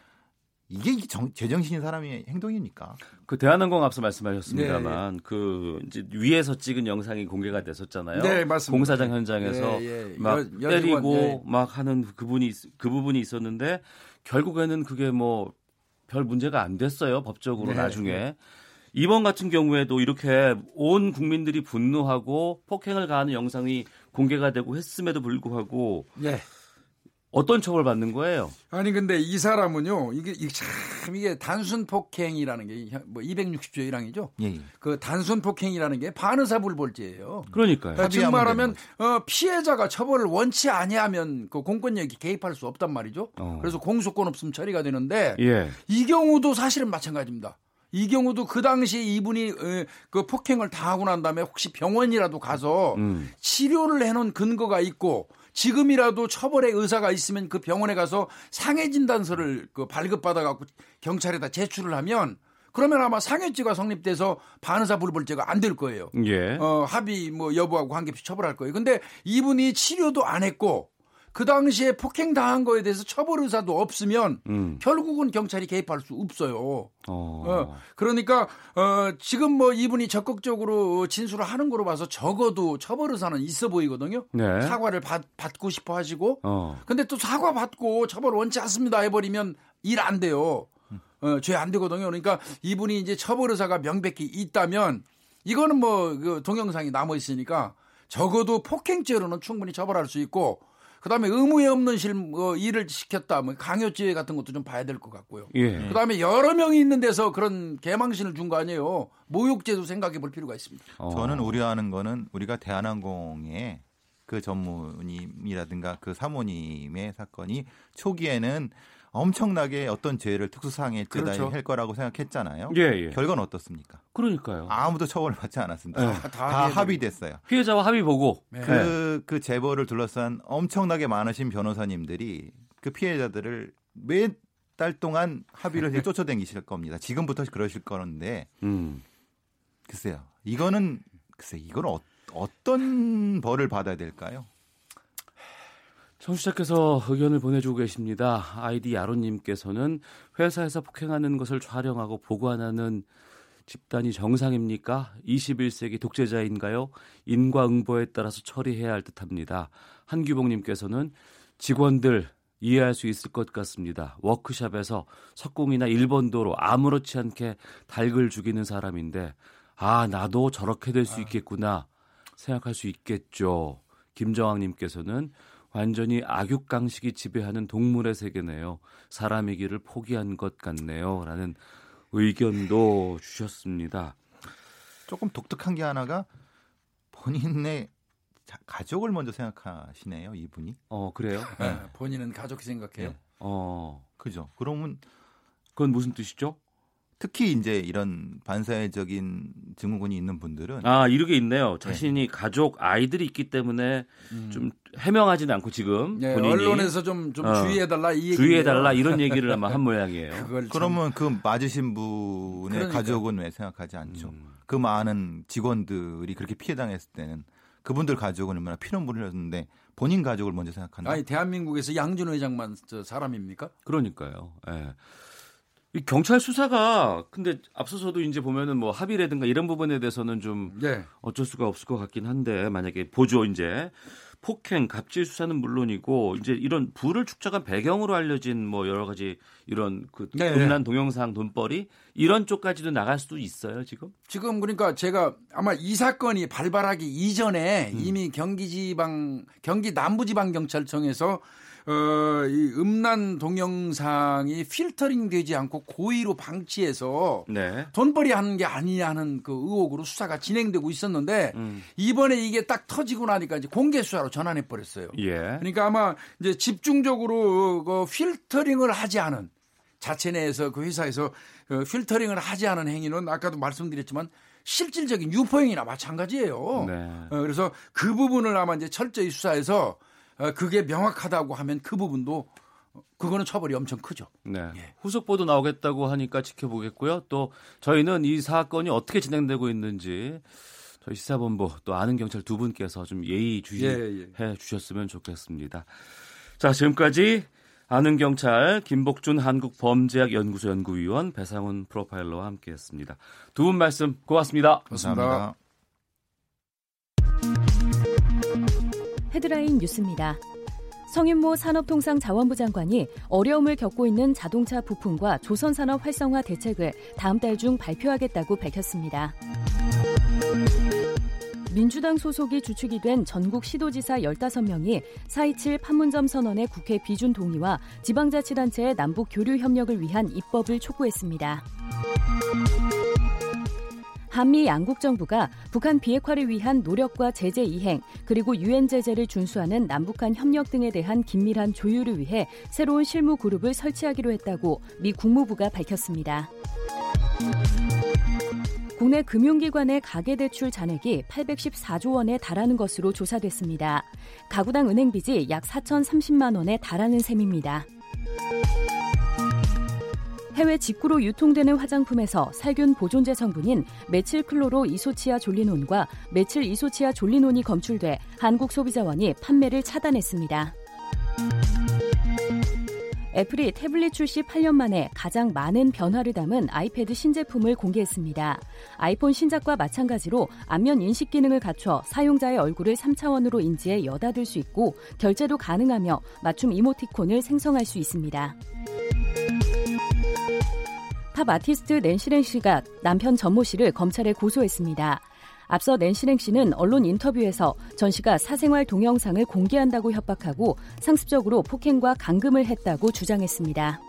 이게 정, 제정신인 사람의 행동입니까? 그 대한항공 앞서 말씀하셨습니다만 그 이제 위에서 찍은 영상이 공개가 됐었잖아요. 네, 맞습니다. 공사장 현장에서 예, 예. 막 여- 때리고 예. 막 하는 그분이 있- 그 부분이 있었는데 결국에는 그게 뭐 별 문제가 안 됐어요 법적으로 네. 나중에 이번 같은 경우에도 이렇게 온 국민들이 분노하고 폭행을 가하는 영상이 공개가 되고 했음에도 불구하고 예. 어떤 처벌 받는 거예요? 아니 근데 이 사람은요 이게 이게 참 이게 단순 폭행이라는 게 뭐 260조 1항이죠. 예, 예. 그 단순 폭행이라는 게 반의사 불벌죄예요. 그러니까요. 그러니까 즉 합의하면 말하면 어, 피해자가 처벌을 원치 아니하면 그 공권력이 개입할 수 없단 말이죠. 어. 그래서 공소권 없으면 처리가 되는데 예. 이 경우도 사실은 마찬가지입니다. 이 경우도 그 당시에 이분이 어, 그 폭행을 당하고 난 다음에 혹시 병원이라도 가서 음. 치료를 해놓은 근거가 있고 지금이라도 처벌의 의사가 있으면 그 병원에 가서 상해 진단서를 그 발급받아 갖고 경찰에다 제출을 하면 그러면 아마 상해죄가 성립돼서 반의사 불벌죄가 안 될 거예요. 예. 어, 합의 뭐 여부하고 관계없이 처벌할 거예요. 근데 이분이 치료도 안 했고 그 당시에 폭행 당한 거에 대해서 처벌 의사도 없으면 음. 결국은 경찰이 개입할 수 없어요. 어. 어, 그러니까 어, 지금 뭐 이분이 적극적으로 진술을 하는 거로 봐서 적어도 처벌 의사는 있어 보이거든요. 네. 사과를 받, 받고 싶어 하시고 어. 근데 또 사과 받고 처벌 원치 않습니다 해버리면 일 안 돼요. 어, 죄 안 되거든요. 그러니까 이분이 이제 처벌 의사가 명백히 있다면 이거는 뭐 그 동영상이 남아 있으니까 적어도 폭행죄로는 충분히 처벌할 수 있고 그다음에 의무에 없는 실 뭐, 일을 시켰다 뭐 강요죄 같은 것도 좀 봐야 될 것 같고요. 예. 그다음에 여러 명이 있는 데서 그런 개망신을 준 거 아니에요. 모욕죄도 생각해 볼 필요가 있습니다. 어. 저는 우려하는 거는 우리가 대한항공의 그 전무님이라든가 그 사모님의 사건이 초기에는 엄청나게 어떤 죄를 특수상해 죄다 그렇죠. 할 거라고 생각했잖아요. 예, 예. 결과는 어떻습니까? 그러니까요. 아무도 처벌을 받지 않았습니다. 네. 다 다. 합의됐어요. 피해자와 합의 보고. 네. 그, 그 제보를 둘러싼 엄청나게 많으신 변호사님들이 그 피해자들을 몇 달 동안 합의를 쫓아다니실 겁니다. 지금부터 그러실 거는데 음. 글쎄요. 이거는 글쎄 이건 어, 어떤 벌을 받아야 될까요? 청취자께서 의견을 보내주고 계십니다. 아이디 야로님께서는 회사에서 폭행하는 것을 촬영하고 보관하는 집단이 정상입니까? 21세기 독재자인가요? 인과응보에 따라서 처리해야 할 듯합니다. 한규봉님께서는 직원들 이해할 수 있을 것 같습니다. 워크샵에서 석궁이나 일본도로 아무렇지 않게 닭을 죽이는 사람인데 아 나도 저렇게 될 수 있겠구나 생각할 수 있겠죠. 김정학님께서는 완전히 악육강식이 지배하는 동물의 세계네요. 사람이기를 포기한 것 같네요. 라는 의견도 주셨습니다. 조금 독특한 게 하나가 본인의 자- 가족을 먼저 생각하시네요, 이분이. 어, 그래요? 네, 본인은 가족이 생각해요. 어, 그죠? 그러면 그건 무슨 뜻이죠? 특히 이제 이런 반사회적인 증후군이 있는 분들은 아, 이렇게 있네요. 자신이 가족, 아이들이 있기 때문에 좀 해명하지는 않고 지금 네, 본인이 언론에서 좀, 좀 어, 주의해달라 이 얘기 주의해달라 이런 [laughs] 얘기를 아마 한 모양이에요. 그걸 참- 그러면 그 맞으신 분의 그러니까요. 가족은 왜 생각하지 않죠? 음. 그 많은 직원들이 그렇게 피해 당했을 때는 그분들 가족은 얼마나 피눈물을 흘렸는데 본인 가족을 먼저 생각한다. 아니 대한민국에서 양준 회장만 저 사람입니까? 그러니까요. 예. 이 경찰 수사가 근데 앞서서도 이제 보면은 뭐 합의라든가 이런 부분에 대해서는 좀 네. 어쩔 수가 없을 것 같긴 한데 만약에 보조 이제 폭행, 갑질 수사는 물론이고 이제 이런 부를 축적한 배경으로 알려진 뭐 여러 가지 이런 그 네. 음란 동영상 돈벌이 이런 쪽까지도 나갈 수도 있어요 지금. 지금 그러니까 제가 아마 이 사건이 발발하기 이전에 음. 이미 경기지방 경기 남부지방경찰청에서 어, 이 음란 동영상이 필터링 되지 않고 고의로 방치해서 네. 돈벌이 하는 게 아니냐는 그 의혹으로 수사가 진행되고 있었는데 음. 이번에 이게 딱 터지고 나니까 이제 공개 수사로 전환해 버렸어요. 예. 그러니까 아마 이제 집중적으로 그 필터링을 하지 않은 자체 내에서 그 회사에서 그 필터링을 하지 않은 행위는 아까도 말씀드렸지만 실질적인 유포행위나 마찬가지예요. 네. 어, 그래서 그 부분을 아마 이제 철저히 수사해서 어, 그게 명확하다고 하면 그 부분도 어, 그거는 처벌이 엄청 크죠. 네. 예. 후속 보도 나오겠다고 하니까 지켜보겠고요. 또 저희는 이 사건이 어떻게 진행되고 있는지 저희 시사본부 또 아는 경찰 두 분께서 좀 예의 주시해 예, 주셨으면 좋겠습니다. 자, 지금까지 아는 경찰 김복준 한국범죄학 연구소 연구위원 배상훈 프로파일러와 함께했습니다. 두 분 말씀 고맙습니다. 감사합니다. 헤드라인 뉴스입니다. 성윤모 산업통상자원부 장관이 어려움을 겪고 있는 자동차 부품과 조선산업 활성화 대책을 다음 달 중 발표하겠다고 밝혔습니다. 민주당 소속이 주축이 된 전국 시도지사 15명이 4.27 판문점 선언의 국회 비준 동의와 지방자치단체의 남북 교류 협력을 위한 입법을 촉구했습니다. 한미 양국 정부가 북한 비핵화를 위한 노력과 제재 이행 그리고 유엔 제재를 준수하는 남북한 협력 등에 대한 긴밀한 조율을 위해 새로운 실무 그룹을 설치하기로 했다고 미 국무부가 밝혔습니다. 국내 금융기관의 가계대출 잔액이 814조 원에 달하는 것으로 조사됐습니다. 가구당 은행빚이 약 4,030만 원에 달하는 셈입니다. 해외 직구로 유통되는 화장품에서 살균 보존제 성분인 메칠클로로 이소치아 졸리논과 메칠 이소치아 졸리논이 검출돼 한국 소비자원이 판매를 차단했습니다. 애플이 태블릿 출시 8년 만에 가장 많은 변화를 담은 아이패드 신제품을 공개했습니다. 아이폰 신작과 마찬가지로 안면 인식 기능을 갖춰 사용자의 얼굴을 3차원으로 인지해 여닫을 수 있고 결제도 가능하며 맞춤 이모티콘을 생성할 수 있습니다. 팝 아티스트 낸시랭 씨가 남편 전모 씨를 검찰에 고소했습니다. 앞서 낸시랭 씨는 언론 인터뷰에서 전 씨가 사생활 동영상을 공개한다고 협박하고 상습적으로 폭행과 감금을 했다고 주장했습니다.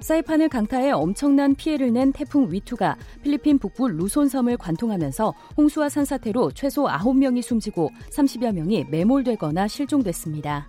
사이판을 강타해 엄청난 피해를 낸 태풍 위투가 필리핀 북부 루손섬을 관통하면서 홍수와 산사태로 최소 9명이 숨지고 30여 명이 매몰되거나 실종됐습니다.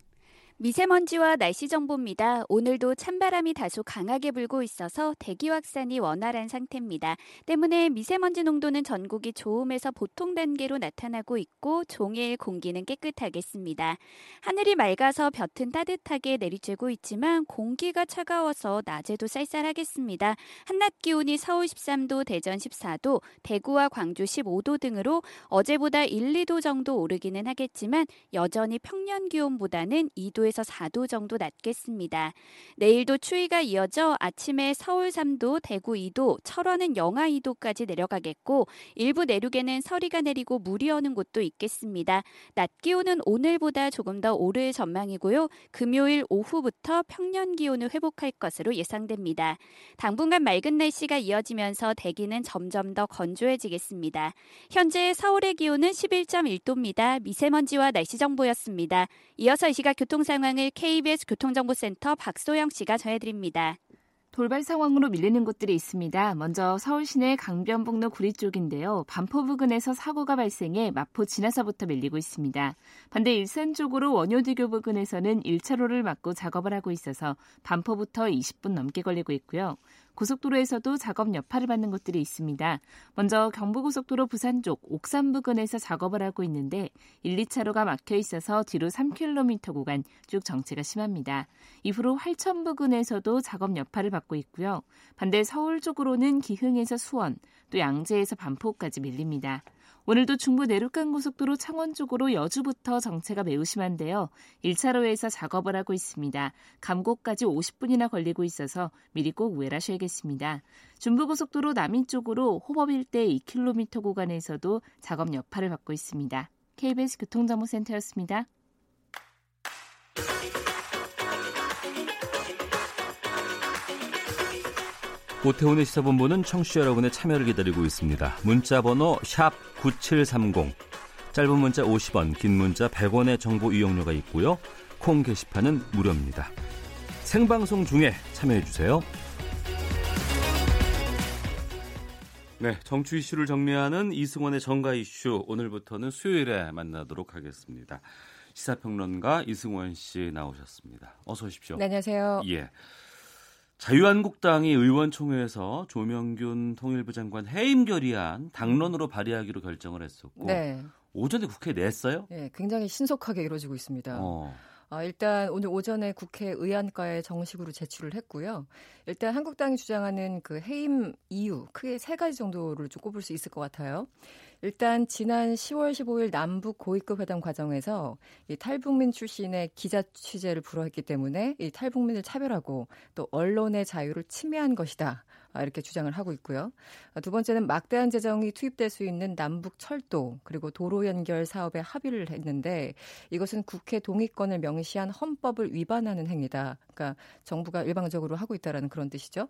미세먼지와 날씨 정보입니다. 오늘도 찬바람이 다소 강하게 불고 있어서 대기 확산이 원활한 상태입니다. 때문에 미세먼지 농도는 전국이 좋음에서 보통 단계로 나타나고 있고 종일 공기는 깨끗하겠습니다. 하늘이 맑아서 볕은 따뜻하게 내리쬐고 있지만 공기가 차가워서 낮에도 쌀쌀하겠습니다. 한낮 기온이 서울 13도, 대전 14도, 대구와 광주 15도 등으로 어제보다 1, 2도 정도 오르기는 하겠지만 여전히 평년 기온보다는 2도에 2도에서 4도 정도 낮겠습니다. 내일도 추위가 이어져 아침에 서울 3도, 대구 2도, 철원은 영하 2도까지 내려가겠고 일부 내륙에는 서리가 내리고 물이 오는 곳도 있겠습니다. 낮 기온은 오늘보다 조금 더 오를 전망이고요. 금요일 오후부터 평년 기온을 회복할 것으로 예상됩니다. 당분간 맑은 날씨가 이어지면서 대기는 점점 더 건조해지겠습니다. 현재 서울의 기온은 11.1도입니다. 미세먼지와 날씨 정보였습니다. 이어서 이 시각 교통 상황 을 KBS 교통정보센터 박소영 씨가 전해드립니다. 돌발 상황으로 밀리는 곳들이 있습니다. 먼저 서울 시내 강변북로 구리 쪽인데요. 반포 부근에서 사고가 발생해 마포 지나서부터 밀리고 있습니다. 반대 일산 쪽으로 원효대교 부근에서는 1차로를 막고 작업을 하고 있어서 반포부터 20분 넘게 걸리고 있고요. 고속도로에서도 작업 여파를 받는 곳들이 있습니다. 먼저 경부고속도로 부산 쪽 옥산 부근에서 작업을 하고 있는데 1, 2차로가 막혀 있어서 뒤로 3km 구간 쭉 정체가 심합니다. 이후로 활천 부근에서도 작업 여파를 받고 있고요. 반대 서울 쪽으로는 기흥에서 수원, 또 양재에서 반포까지 밀립니다. 오늘도 중부 내륙간 고속도로 창원 쪽으로 여주부터 정체가 매우 심한데요. 1차로에서 작업을 하고 있습니다. 감곡까지 50분이나 걸리고 있어서 미리 꼭 우회하셔야겠습니다. 중부고속도로 남인 쪽으로 호법 일대 2km 구간에서도 작업 여파를 받고 있습니다. KBS 교통정보센터였습니다. 오태훈의 시사본부는 청취자 여러분의 참여를 기다리고 있습니다. 문자 번호 9730. 짧은 문자 50원, 긴 문자 100원의 정보 이용료가 있고요. 콩 게시판은 무료입니다. 생방송 중에 참여해 주세요. 네, 정치 이슈를 정리하는 이승원의 정가 이슈 오늘부터는 수요일에 만나도록 하겠습니다. 시사평론가 이승원 씨 나오셨습니다. 어서 오십시오. 네, 안녕하세요. 예. 자유한국당이 의원총회에서 조명균 통일부 장관 해임 결의안 당론으로 발의하기로 결정을 했었고 네. 오전에 국회에 냈어요? 네, 굉장히 신속하게 이루어지고 있습니다. 어. 아, 일단 오늘 오전에 국회 의안가에 정식으로 제출을 했고요. 일단 한국당이 주장하는 그 해임 이유 크게 세 가지 정도를 좀 꼽을 수 있을 것 같아요. 일단 지난 10월 15일 남북 고위급 회담 과정에서 이 탈북민 출신의 기자 취재를 불허했기 때문에 이 탈북민을 차별하고 또 언론의 자유를 침해한 것이다. 아, 이렇게 주장을 하고 있고요. 아, 두 번째는 막대한 재정이 투입될 수 있는 남북 철도 그리고 도로 연결 사업에 합의를 했는데 이것은 국회 동의권을 명시한 헌법을 위반하는 행위다. 그러니까 정부가 일방적으로 하고 있다라는 그런 뜻이죠.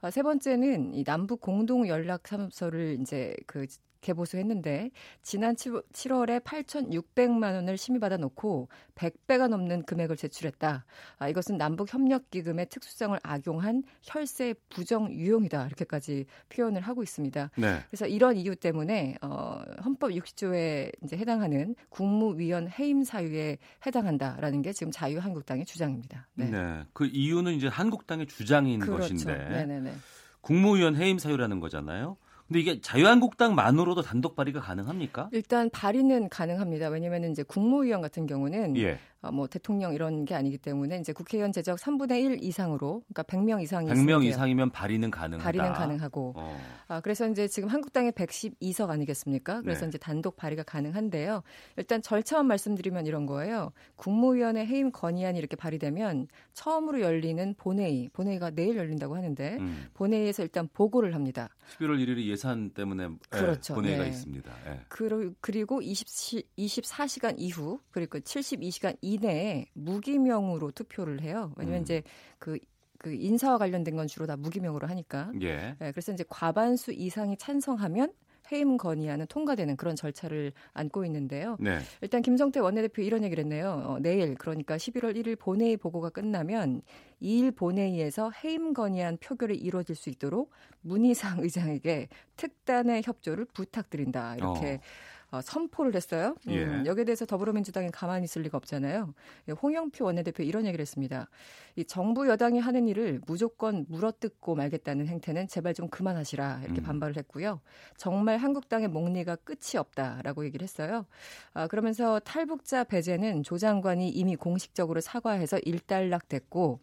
아, 세 번째는 이 남북 공동 연락 사무소를 이제 그 개보수했는데 지난 7월에 8,600만 원을 심의받아 놓고 100배가 넘는 금액을 제출했다. 아, 이것은 남북 협력 기금의 특수성을 악용한 혈세 부정 유용이다. 이렇게까지 표현을 하고 있습니다. 네. 그래서 이런 이유 때문에 어, 헌법 60조에 이제 해당하는 국무위원 해임 사유에 해당한다라는 게 지금 자유한국당의 주장입니다. 네. 네. 그 이유는 이제 한국당의 주장인 그렇죠. 것인데 네네네. 국무위원 해임 사유라는 거잖아요. 근데 이게 자유한국당만으로도 단독 발의가 가능합니까? 일단 발의는 가능합니다. 왜냐하면 이제 국무위원 같은 경우는 예. 어, 뭐 대통령 이런 게 아니기 때문에 이제 국회의원 제적 3분의 1 이상으로 그러니까 100명 이상이 100명 이상이면 발의는 가능하다. 발의는 가능하고. 어. 아, 그래서 이제 지금 한국당에 112석 아니겠습니까? 그래서 네. 이제 단독 발의가 가능한데요. 일단 절차만 말씀드리면 이런 거예요. 국무위원회 해임 건의안이 이렇게 발의되면 처음으로 열리는 본회의, 본회의가 내일 열린다고 하는데 음. 본회의에서 일단 보고를 합니다. 11월 1일이 예산 때문에 그렇죠. 본회의가 네. 있습니다. 예. 그리고 20, 24시간 이후 그리고 72시간 이 내에 무기명으로 투표를 해요. 왜냐면 음. 이제 그, 그 인사와 관련된 건 주로 다 무기명으로 하니까. 예. 네, 그래서 이제 과반수 이상이 찬성하면 해임 건의안은 통과되는 그런 절차를 안고 있는데요. 네. 일단 김성태 원내대표 이런 얘기를 했네요. 어, 내일 그러니까 11월 1일 본회의 보고가 끝나면 2일 본회의에서 해임 건의안 표결이 이루어질 수 있도록 문희상 [laughs] 의장에게 특단의 협조를 부탁드린다. 이렇게 어, 선포를 했어요. 음, 예. 여기에 대해서 더불어민주당이 가만히 있을 리가 없잖아요. 예, 홍영표 원내대표 이런 얘기를 했습니다. 이 정부 여당이 하는 일을 무조건 물어뜯고 말겠다는 행태는 제발 좀 그만하시라 이렇게 음. 반발을 했고요. 정말 한국당의 목리가 끝이 없다라고 얘기를 했어요. 아, 그러면서 탈북자 배제는 조 장관이 이미 공식적으로 사과해서 일단락됐고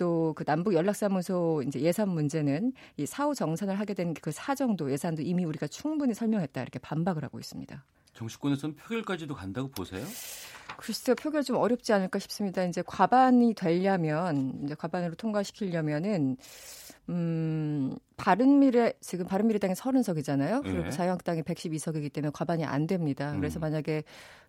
또 그 남북 연락사무소 이제 예산 문제는 이 사후 정산을 하게 된 그 사정도 예산도 이미 우리가 충분히 설명했다 이렇게 반박을 하고 있습니다. 정치권에서는 표결까지도 간다고 보세요? 글쎄요, 표결 좀 어렵지 않을까 싶습니다. 이제 과반이 되려면, 이제 과반으로 통과시키려면은, 음, 바른미래, 지금 바른미래당이 30석이잖아요. 그리고 예. 자유한국당이 112석이기 때문에 과반이 안 됩니다. 그래서 음. 만약에,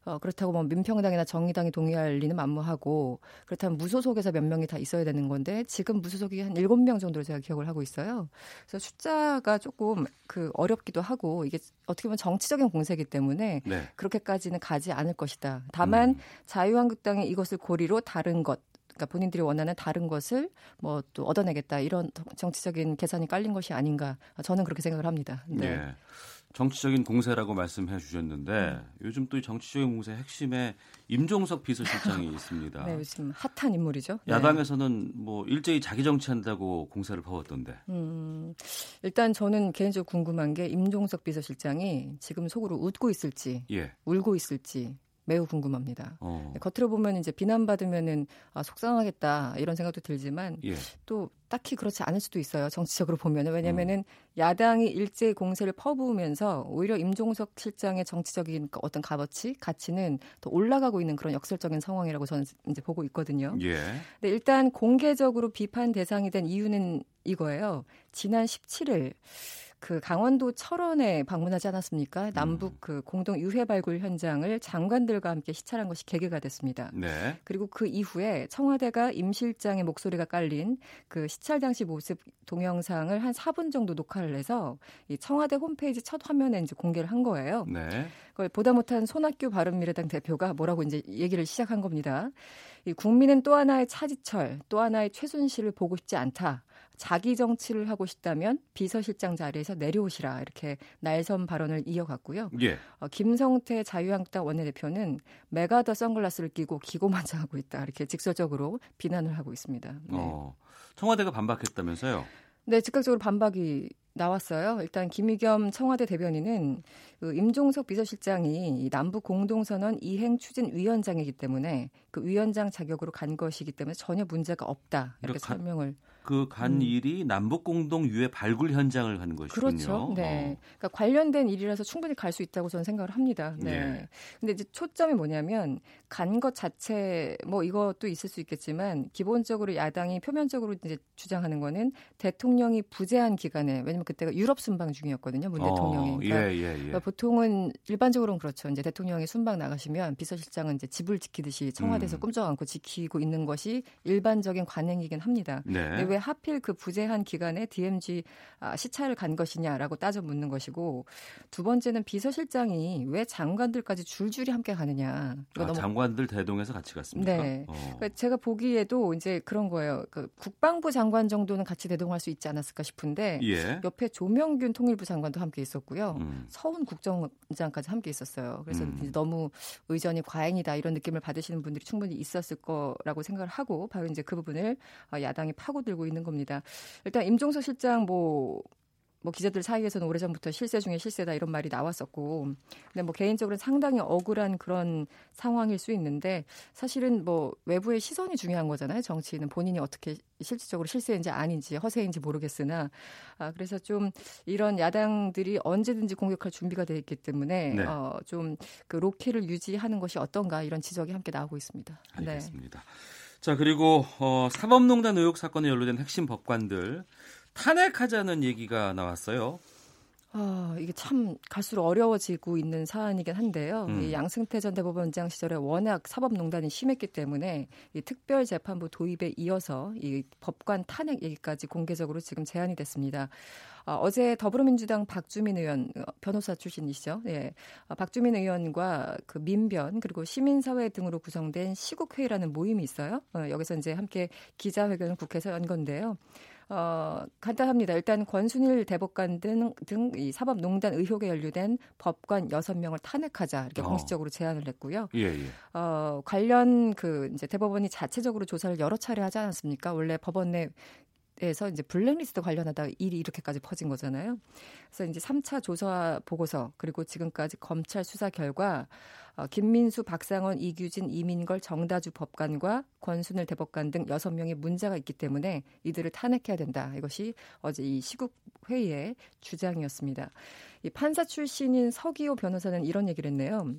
어, 그렇다고 뭐 민평당이나 정의당이 동의할 리는 만무하고, 그렇다면 무소속에서 몇 명이 다 있어야 되는 건데, 지금 무소속이 한 7명 정도로 제가 기억을 하고 있어요. 그래서 숫자가 조금 그 어렵기도 하고, 이게 어떻게 보면 정치적인 공세이기 때문에, 네. 그렇게까지는 가지 않을 것이다. 다만 음. 자유한국당이 이것을 고리로 다른 것 그러니까 본인들이 원하는 다른 것을 뭐 또 얻어내겠다 이런 정치적인 계산이 깔린 것이 아닌가 저는 그렇게 생각을 합니다. 네. 예. 정치적인 공세라고 말씀해 주셨는데 요즘 또이 정치적인 공세 핵심에 임종석 비서실장이 [laughs] 있습니다. 네, 요즘 핫한 인물이죠. 네. 야당에서는 뭐 일제히 자기 정치한다고 공세를 퍼왔던데. 음, 일단 저는 개인적으로 궁금한 게 임종석 비서실장이 지금 속으로 웃고 있을지, 예. 울고 있을지, 매우 궁금합니다. 어. 네, 겉으로 보면 이제 비난받으면은 아, 속상하겠다 이런 생각도 들지만 예. 또 딱히 그렇지 않을 수도 있어요. 정치적으로 보면은 왜냐면은 음. 야당이 일제히 공세를 퍼부으면서 오히려 임종석 실장의 정치적인 그 어떤 값어치, 가치는 더 올라가고 있는 그런 역설적인 상황이라고 저는 이제 보고 있거든요. 예. 근데 일단 공개적으로 비판 대상이 된 이유는 이거예요. 지난 17일 그 강원도 철원에 방문하지 않았습니까? 남북 그 공동 유해 발굴 현장을 장관들과 함께 시찰한 것이 계기가 됐습니다. 네. 그리고 그 이후에 청와대가 임 실장의 목소리가 깔린 그 시찰 당시 모습 동영상을 한 4분 정도 녹화를 해서 이 청와대 홈페이지 첫 화면에 이제 공개를 한 거예요. 네. 그걸 보다 못한 손학규 바른미래당 대표가 뭐라고 이제 얘기를 시작한 겁니다. 이 국민은 또 하나의 차지철, 또 하나의 최순실을 보고 싶지 않다. 자기 정치를 하고 싶다면 비서실장 자리에서 내려오시라 이렇게 날선 발언을 이어갔고요. 예. 어, 김성태 자유한국당 원내대표는 메가더 선글라스를 끼고 기고만장하고 있다 이렇게 직설적으로 비난을 하고 있습니다. 네. 어, 청와대가 반박했다면서요? 네, 즉각적으로 반박이 나왔어요. 일단 김의겸 청와대 대변인은 그 임종석 비서실장이 남북 공동선언 이행 추진 위원장이기 때문에 그 위원장 자격으로 간 것이기 때문에 전혀 문제가 없다 이렇게 그러니까 설명을 그간 음. 일이 남북 공동 유해 발굴 현장을 가는 것이군요. 그렇죠. 네. 어. 그러니까 관련된 일이라서 충분히 갈 수 있다고 저는 생각을 합니다. 네. 네. 근데 이제 초점이 뭐냐면 간 것 자체 뭐 이것도 있을 수 있겠지만 기본적으로 야당이 표면적으로 이제 주장하는 거는 대통령이 부재한 기간에 왜냐면 그때가 유럽 순방 중이었거든요. 문 대통령이. 어, 그러니까 예, 예, 예. 그러니까 보통은 일반적으로는 그렇죠. 이제 대통령이 순방 나가시면 비서실장은 이제 집을 지키듯이 청와대에서 음. 꿈쩍 않고 지키고 있는 것이 일반적인 관행이긴 합니다. 네. 왜 하필 그 부재한 기간에 DMZ 아, 시찰을 간 것이냐라고 따져 묻는 것이고 두 번째는 비서실장이 왜 장관들까지 줄줄이 함께 가느냐. 아, 너무... 장관들 대동해서 같이 갔습니까? 네. 어. 그러니까 제가 보기에도 이제 그런 거예요. 그 국방부 장관 정도는 같이 대동할 수 있지 않았을까 싶은데 예. 옆에 조명균 통일부 장관도 함께 있었고요. 음. 서훈 국정원장까지 함께 있었어요. 그래서 음. 너무 의전이 과잉이다 이런 느낌을 받으시는 분들이 충분히 있었을 거라고 생각을 하고 바로 이제 그 부분을 어, 야당이 파고들고 되고 있는 겁니다. 일단 임종석 실장 뭐, 뭐 기자들 사이에서는 오래전부터 실세 중에 실세다 이런 말이 나왔었고, 근데 뭐 개인적으로 상당히 억울한 그런 상황일 수 있는데 사실은 뭐 외부의 시선이 중요한 거잖아요. 정치인은 본인이 어떻게 실질적으로 실세인지 아닌지 허세인지 모르겠으나, 아 그래서 좀 이런 야당들이 언제든지 공격할 준비가 돼 있기 때문에 네. 어, 좀 그 로키를 유지하는 것이 어떤가 이런 지적이 함께 나오고 있습니다. 알겠습니다. 네. 자 그리고 어, 사법농단 의혹 사건에 연루된 핵심 법관들 탄핵하자는 얘기가 나왔어요. 아, 이게 참 갈수록 어려워지고 있는 사안이긴 한데요. 음. 이 양승태 전 대법원장 시절에 워낙 사법농단이 심했기 때문에 이 특별재판부 도입에 이어서 이 법관 탄핵 얘기까지 공개적으로 지금 제안이 됐습니다. 어, 어제 더불어민주당 박주민 의원 어, 변호사 출신이시죠. 예. 어, 박주민 의원과 그 민변 그리고 시민사회 등으로 구성된 시국회의라는 모임이 있어요. 어, 여기서 이제 함께 기자회견을 국회에서 연 건데요. 어, 간단합니다. 일단 권순일 대법관 등, 등 이 사법농단 의혹에 연루된 법관 6명을 탄핵하자 이렇게 어. 공식적으로 제안을 했고요. 예, 예. 어, 관련 그 이제 대법원이 자체적으로 조사를 여러 차례 하지 않았습니까? 원래 법원 내 에서 이제 블랙리스트 관련하다 일이 이렇게까지 퍼진 거잖아요. 그래서 이제 3차 조사 보고서 그리고 지금까지 검찰 수사 결과 어, 김민수, 박상원, 이규진, 이민걸, 정다주 법관과 권순일 대법관 등 6명의 문제가 있기 때문에 이들을 탄핵해야 된다. 이것이 어제 이 시국 회의의 주장이었습니다. 이 판사 출신인 서기호 변호사는 이런 얘기를 했네요.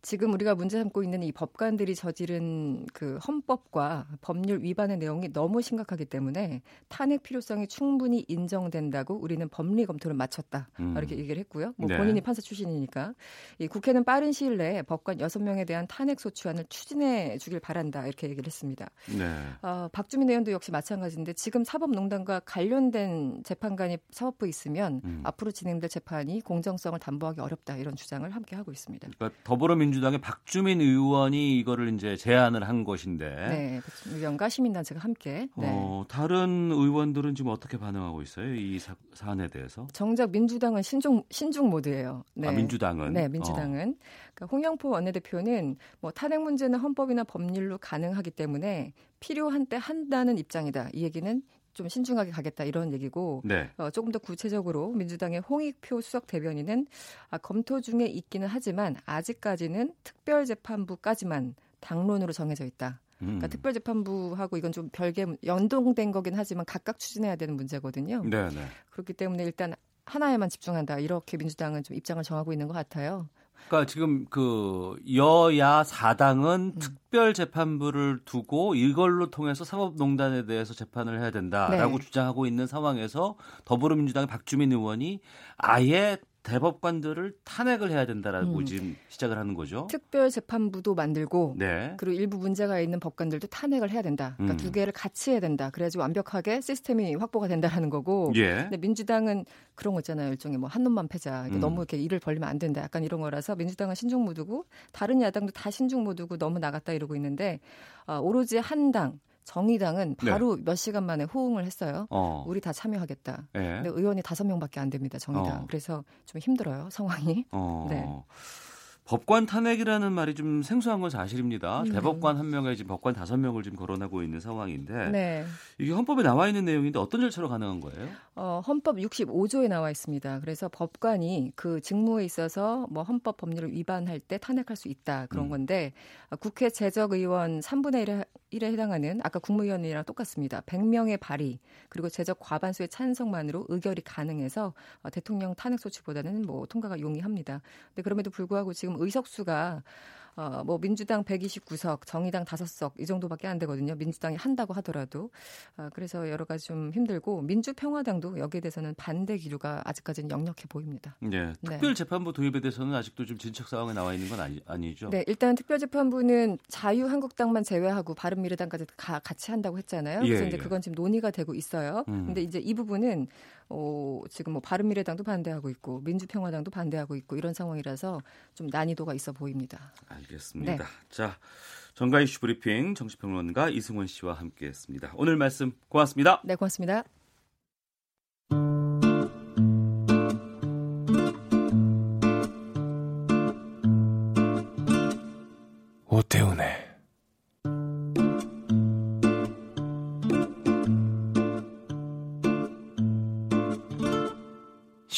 지금 우리가 문제 삼고 있는 이 법관들이 저지른 그 헌법과 법률 위반의 내용이 너무 심각하기 때문에 탄핵 필요성이 충분히 인정된다고 우리는 법리 검토를 마쳤다. 음. 이렇게 얘기를 했고요. 뭐 네. 본인이 판사 출신이니까 이 국회는 빠른 시일 내에 법관 6명에 대한 탄핵 소추안을 추진해 주길 바란다. 이렇게 얘기를 했습니다. 네. 어, 박주민 의원도 역시 마찬가지인데 지금 사법농단과 관련된 재판관이 사법부에 있으면 음. 앞으로 진행될 재판이 공정성을 담보하기 어렵다. 이런 주장을 함께 하고 있습니다. 그러니까 더불어민 민주당의 박주민 의원이 이거를 이제 제안을 한 것인데. 네, 의원과 시민단체가 함께. 네. 어, 다른 의원들은 지금 어떻게 반응하고 있어요? 이 사, 안에 대해서? 정작 민주당은 신중 신중 모드예요. 네. 아, 민주당은? 네, 민주당은. 어. 그러니까 홍영포 원내대표는 뭐 탄핵 문제는 헌법이나 법률로 가능하기 때문에 필요한 때 한다는 입장이다. 이 얘기는 좀 신중하게 가겠다 이런 얘기고 네. 어, 조금 더 구체적으로 민주당의 홍익표 수석 대변인은 아, 검토 중에 있기는 하지만 아직까지는 특별재판부까지만 당론으로 정해져 있다. 그러니까 음. 특별재판부하고 이건 좀 별개 연동된 거긴 하지만 각각 추진해야 되는 문제거든요. 네, 네. 그렇기 때문에 일단 하나에만 집중한다 이렇게 민주당은 좀 입장을 정하고 있는 것 같아요. 그러니까 지금 그 여야 사당은 음. 특별 재판부를 두고 이걸로 통해서 사법농단에 대해서 재판을 해야 된다라고 네. 주장하고 있는 상황에서 더불어민주당의 박주민 의원이 아예 대법관들을 탄핵을 해야 된다라고 음. 지금 시작을 하는 거죠. 특별 재판부도 만들고 네. 그리고 일부 문제가 있는 법관들도 탄핵을 해야 된다. 그러니까 음. 두 개를 같이 해야 된다. 그래야지 완벽하게 시스템이 확보가 된다는 거고. 예. 근데 민주당은 그런 거 있잖아요. 일종의 뭐 한 놈만 패자. 이렇게 음. 너무 이렇게 일을 벌리면 안 된다. 약간 이런 거라서 민주당은 신중 모드고 다른 야당도 다 신중 모드고 너무 나갔다 이러고 있는데 어, 오로지 한 당 정의당은 바로 몇 시간 만에 호응을 했어요. 네. 어. 우리 다 참여하겠다. 예. 근데 의원이 다섯 명밖에 안 됩니다. 정의당. 어. 그래서 좀 힘들어요. 상황이. 어. 네. 법관 탄핵이라는 말이 좀 생소한 건 사실입니다. 음. 대법관 한 명에 지금 법관 다섯 명을 지금 거론하고 있는 상황인데 네. 이게 헌법에 나와 있는 내용인데 어떤 절차로 가능한 거예요? 어, 헌법 65조에 나와 있습니다. 그래서 법관이 그 직무에 있어서 뭐 헌법 법률을 위반할 때 탄핵할 수 있다 그런 음. 건데 어, 국회 재적의원 3분의 1에, 1에 해당하는 아까 국무위원이랑 똑같습니다. 100명의 발의 그리고 재적 과반수의 찬성만으로 의결이 가능해서 어, 대통령 탄핵 소추보다는 뭐 통과가 용이합니다. 근데 그럼에도 불구하고 지금 의석수가 어, 뭐 민주당 129석, 정의당 5석 이 정도밖에 안 되거든요. 민주당이 한다고 하더라도 아, 그래서 여러 가지 좀 힘들고 민주평화당도 여기에 대해서는 반대 기류가 아직까지는 역력해 보입니다. 예. 네. 특별 재판부 도입에 대해서는 아직도 좀 진척 상황에 나와 있는 건 아니, 아니죠? 네, 일단 특별재판부는 자유한국당만 제외하고 바른미래당까지 가, 같이 한다고 했잖아요. 예, 그래서 이제 예. 그건 지금 논의가 되고 있어요. 음. 근데 이제 이 부분은 어, 지금 뭐 바른미래당도 반대하고 있고 민주평화당도 반대하고 있고 이런 상황이라서 좀 난이도가 있어 보입니다. 알겠습니다. 네. 자, 정가 이슈 브리핑 정치평론가 이승원 씨와 함께했습니다. 오늘 말씀 고맙습니다. 네, 고맙습니다. 오태훈의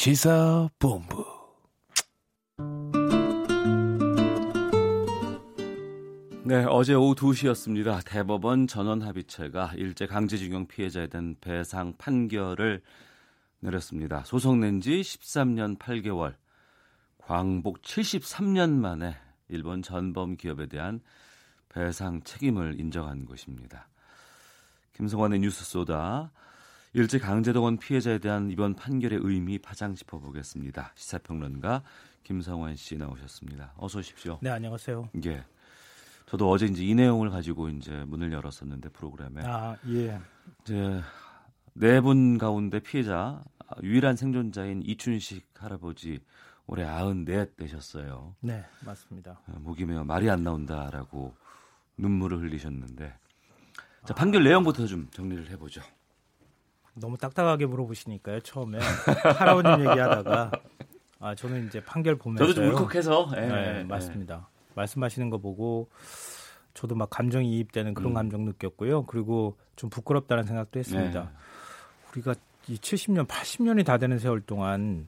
시사본부 네, 어제 오후 2시였습니다. 대법원 전원 합의체가 일제 강제징용 피해자에 대한 배상 판결을 내렸습니다. 소송 낸 지 13년 8개월, 광복 73년 만에 일본 전범 기업에 대한 배상 책임을 인정한 것입니다. 김성환의 뉴스 쏘다 일제 강제동원 피해자에 대한 이번 판결의 의미 파장 짚어보겠습니다. 시사평론가 김성환 씨 나오셨습니다. 어서 오십시오. 네, 안녕하세요. 예. 저도 어제 이제 이 내용을 가지고 이제 문을 열었었는데 프로그램에 아, 예. 이제 네 분 가운데 피해자 유일한 생존자인 이춘식 할아버지 올해 94 되셨어요. 네, 맞습니다. 어, 목이 메어 말이 안 나온다라고 눈물을 흘리셨는데 자 판결 내용부터 좀 정리를 해보죠. 너무 딱딱하게 물어보시니까요. 처음에 할아버님 얘기하다가 아 저는 이제 판결 보면서 저도 좀 울컥해서 예, 네, 예. 맞습니다. 말씀하시는 거 보고 저도 막 감정이 이입되는 그런 음. 감정 느꼈고요. 그리고 좀 부끄럽다는 생각도 했습니다. 네. 우리가 이 70년, 80년이 다 되는 세월 동안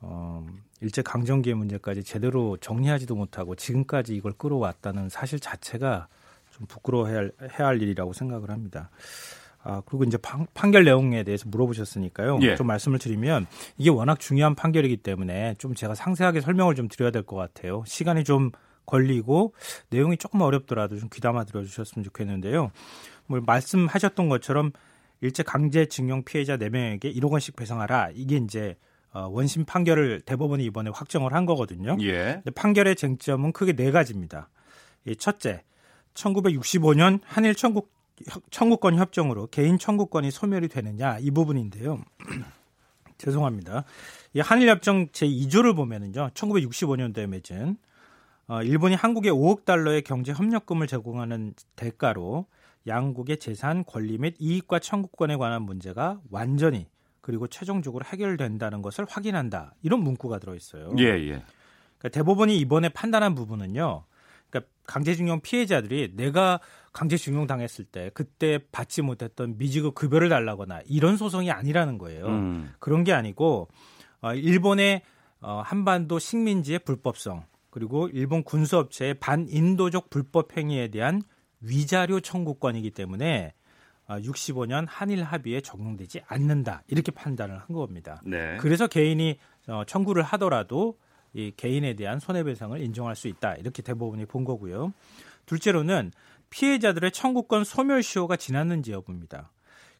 어, 일제 강점기의 문제까지 제대로 정리하지도 못하고 지금까지 이걸 끌어왔다는 사실 자체가 좀 부끄러워해야 할, 해야 할 일이라고 생각을 합니다. 아, 그리고 이제 판, 판결 내용에 대해서 물어보셨으니까요. 예. 좀 말씀을 드리면 이게 워낙 중요한 판결이기 때문에 좀 제가 상세하게 설명을 좀 드려야 될 것 같아요. 시간이 좀 걸리고 내용이 조금 어렵더라도 좀 귀담아 들어주셨으면 좋겠는데요. 뭐 말씀하셨던 것처럼 일제 강제징용 피해자 4명에게 1억 원씩 배상하라. 이게 이제 어, 원심 판결을 대법원이 이번에 확정을 한 거거든요. 예. 판결의 쟁점은 크게 네 가지입니다. 이 첫째, 1965년 한일 청구, 청구권 협정으로 개인 청구권이 소멸이 되느냐 이 부분인데요. [clears throat] 죄송합니다. 이 한일 협정 제 2조를 보면은요. 1965년도에 맺은 어, 일본이 한국에 5억 달러의 경제 협력금을 제공하는 대가로 양국의 재산, 권리 및 이익과 청구권에 관한 문제가 완전히 그리고 최종적으로 해결된다는 것을 확인한다. 이런 문구가 들어 있어요. 예, 예. 그러니까 대법원이 이번에 판단한 부분은요. 그러니까 강제징용 피해자들이 내가 강제징용 당했을 때 그때 받지 못했던 미지급 급여를 달라거나 이런 소송이 아니라는 거예요. 음. 그런 게 아니고 어, 일본의 어, 한반도 식민지의 불법성 그리고 일본 군수업체의 반인도적 불법 행위에 대한 위자료 청구권이기 때문에 65년 한일 합의에 적용되지 않는다 이렇게 판단을 한 겁니다. 네. 그래서 개인이 어, 청구를 하더라도 이 개인에 대한 손해배상을 인정할 수 있다 이렇게 대법원이 본 거고요. 둘째로는 피해자들의 청구권 소멸시효가 지났는지 여부입니다.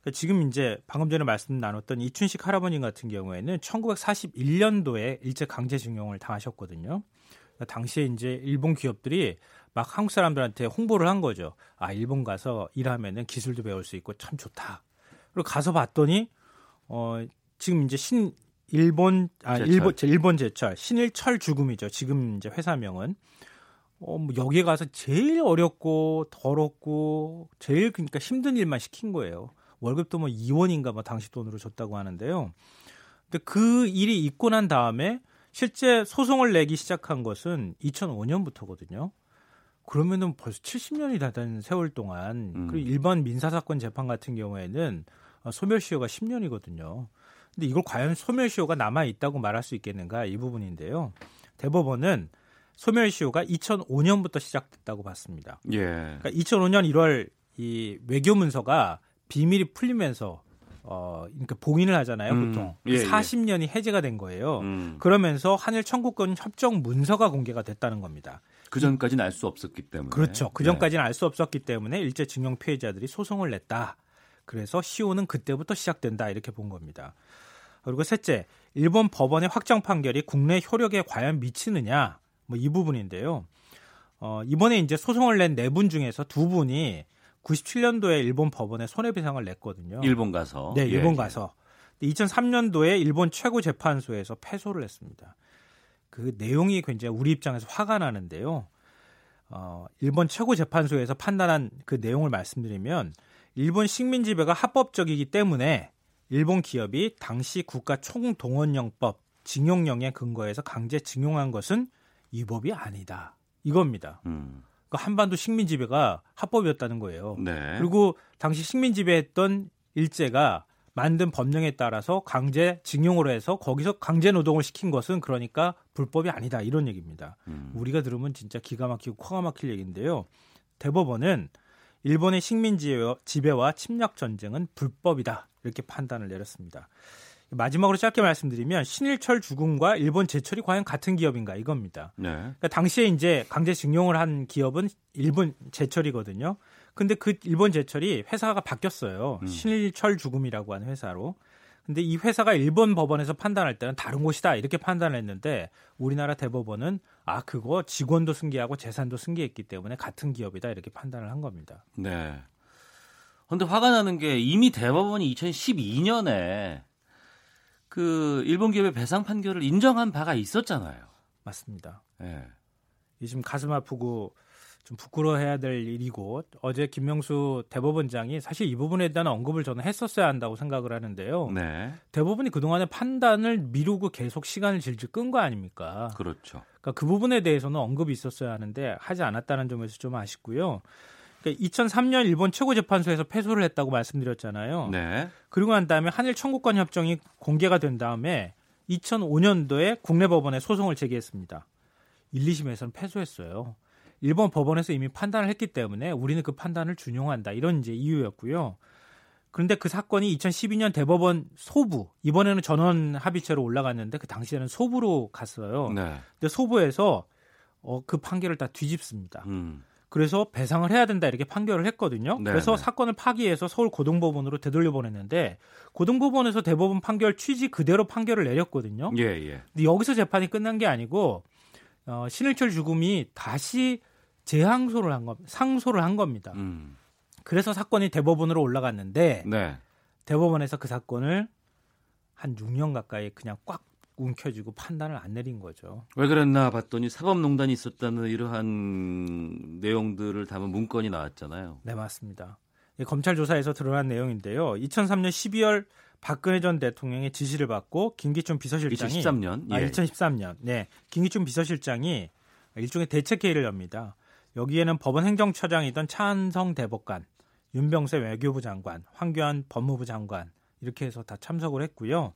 그러니까 지금 이제 방금 전에 말씀 나눴던 이춘식 할아버님 같은 경우에는 1941년도에 일제 강제징용을 당하셨거든요. 그러니까 당시에 이제 일본 기업들이 막 한국 사람들한테 홍보를 한 거죠. 아 일본 가서 일하면은 기술도 배울 수 있고 참 좋다. 그리고 가서 봤더니 어 지금 이제 신 일본 아 제철. 일본 일본 제철 신일철 죽음이죠. 지금 이제 회사명은 어, 뭐 여기 가서 제일 어렵고 더럽고 제일 그러니까 힘든 일만 시킨 거예요. 월급도 뭐 2원인가 뭐 당시 돈으로 줬다고 하는데요. 근데 그 일이 있고 난 다음에 실제 소송을 내기 시작한 것은 2005년부터거든요. 그러면은 벌써 70년이 다 된 세월 동안 음. 그리고 일반 민사 사건 재판 같은 경우에는 어, 소멸시효가 10년이거든요. 근데 이걸 과연 소멸시효가 남아 있다고 말할 수 있겠는가 이 부분인데요. 대법원은 소멸시효가 2005년부터 시작됐다고 봤습니다. 예. 그러니까 2005년 1월 이 외교 문서가 비밀이 풀리면서 어 그러니까 봉인을 하잖아요, 음, 보통. 예, 예. 40년이 해제가 된 거예요. 음. 그러면서 한일 청구권 협정 문서가 공개가 됐다는 겁니다. 그 전까지는 알 수 없었기 때문에. 그렇죠. 그 네. 전까지는 알수 없었기 때문에 일제 징용 피해자들이 소송을 냈다. 그래서 시효는 그때부터 시작된다 이렇게 본 겁니다. 그리고 셋째, 일본 법원의 확정 판결이 국내 효력에 과연 미치느냐 뭐 이 부분인데요. 어, 이번에 이제 소송을 낸 네 분 중에서 두 분이 97년도에 일본 법원에 손해배상을 냈거든요. 일본 가서. 네, 예, 일본 예. 가서. 2003년도에 일본 최고 재판소에서 패소를 했습니다. 그 내용이 굉장히 우리 입장에서 화가 나는데요. 어, 일본 최고 재판소에서 판단한 그 내용을 말씀드리면 일본 식민 지배가 합법적이기 때문에 일본 기업이 당시 국가 총동원령법 징용령에 근거해서 강제 징용한 것은 위법이 아니다. 이겁니다. 음. 그 한반도 식민 지배가 합법이었다는 거예요. 네. 그리고 당시 식민 지배했던 일제가 만든 법령에 따라서 강제 징용으로 해서 거기서 강제 노동을 시킨 것은 그러니까 불법이 아니다 이런 얘기입니다. 음. 우리가 들으면 진짜 기가 막히고 코가 막힐 얘기인데요. 대법원은 일본의 식민 지배와- 지배와 침략 전쟁은 불법이다 이렇게 판단을 내렸습니다. 마지막으로 짧게 말씀드리면 신일철 죽음과 일본 제철이 과연 같은 기업인가 이겁니다. 네. 그러니까 당시에 이제 강제 징용을 한 기업은 일본 제철이거든요. 근데 그 일본 제철이 회사가 바뀌었어요. 음. 신일철 죽음이라고 하는 회사로. 근데 이 회사가 일본 법원에서 판단할 때는 다른 곳이다 이렇게 판단을 했는데 우리나라 대법원은 아 그거 직원도 승계하고 재산도 승계했기 때문에 같은 기업이다 이렇게 판단을 한 겁니다. 네. 근데 화가 나는 게 이미 대법원이 2012년에 그 일본 기업의 배상 판결을 인정한 바가 있었잖아요. 맞습니다. 예. 요즘 가슴 아프고 좀 부끄러워해야 될 일이고 어제 김명수 대법원장이 사실 이 부분에 대한 언급을 저는 했었어야 한다고 생각을 하는데요. 네. 대법원이 그동안에 판단을 미루고 계속 시간을 질질 끈 거 아닙니까? 그렇죠. 그러니까 그 부분에 대해서는 언급이 있었어야 하는데 하지 않았다는 점에서 좀 아쉽고요. 그러니까 2003년 일본 최고재판소에서 패소를 했다고 말씀드렸잖아요. 네. 그리고 난 다음에 한일 청구권 협정이 공개가 된 다음에 2005년도에 국내 법원에 소송을 제기했습니다. 1, 2심에서는 패소했어요. 일본 법원에서 이미 판단을 했기 때문에 우리는 그 판단을 준용한다. 이런 이제 이유였고요. 그런데 그 사건이 2012년 대법원 소부 이번에는 전원 합의체로 올라갔는데 그 당시에는 소부로 갔어요. 네. 근데 소부에서 어, 그 판결을 다 뒤집습니다. 음. 그래서 배상을 해야 된다 이렇게 판결을 했거든요. 네, 그래서 네. 사건을 파기해서 서울 고등법원으로 되돌려 보냈는데 고등법원에서 대법원 판결 취지 그대로 판결을 내렸거든요. 예, 예. 근데 여기서 재판이 끝난 게 아니고 어, 신일철 죽음이 다시 재항소를 한 겁니다. 상소를 한 겁니다. 음. 그래서 사건이 대법원으로 올라갔는데 네. 대법원에서 그 사건을 한 6년 가까이 그냥 꽉 움켜쥐고 판단을 안 내린 거죠. 왜 그랬나 봤더니 사법농단이 있었다는 이러한 내용들을 담은 문건이 나왔잖아요. 네, 맞습니다. 이 검찰 조사에서 드러난 내용인데요. 2003년 12월 박근혜 전 대통령의 지시를 받고 김기춘 비서실장이 2013년. 아, 예. 2013년. 네. 김기춘 비서실장이 일종의 대책 회의를 엽니다. 여기에는 법원 행정처장이던 차한성 대법관, 윤병세 외교부 장관, 황교안 법무부 장관 이렇게 해서 다 참석을 했고요.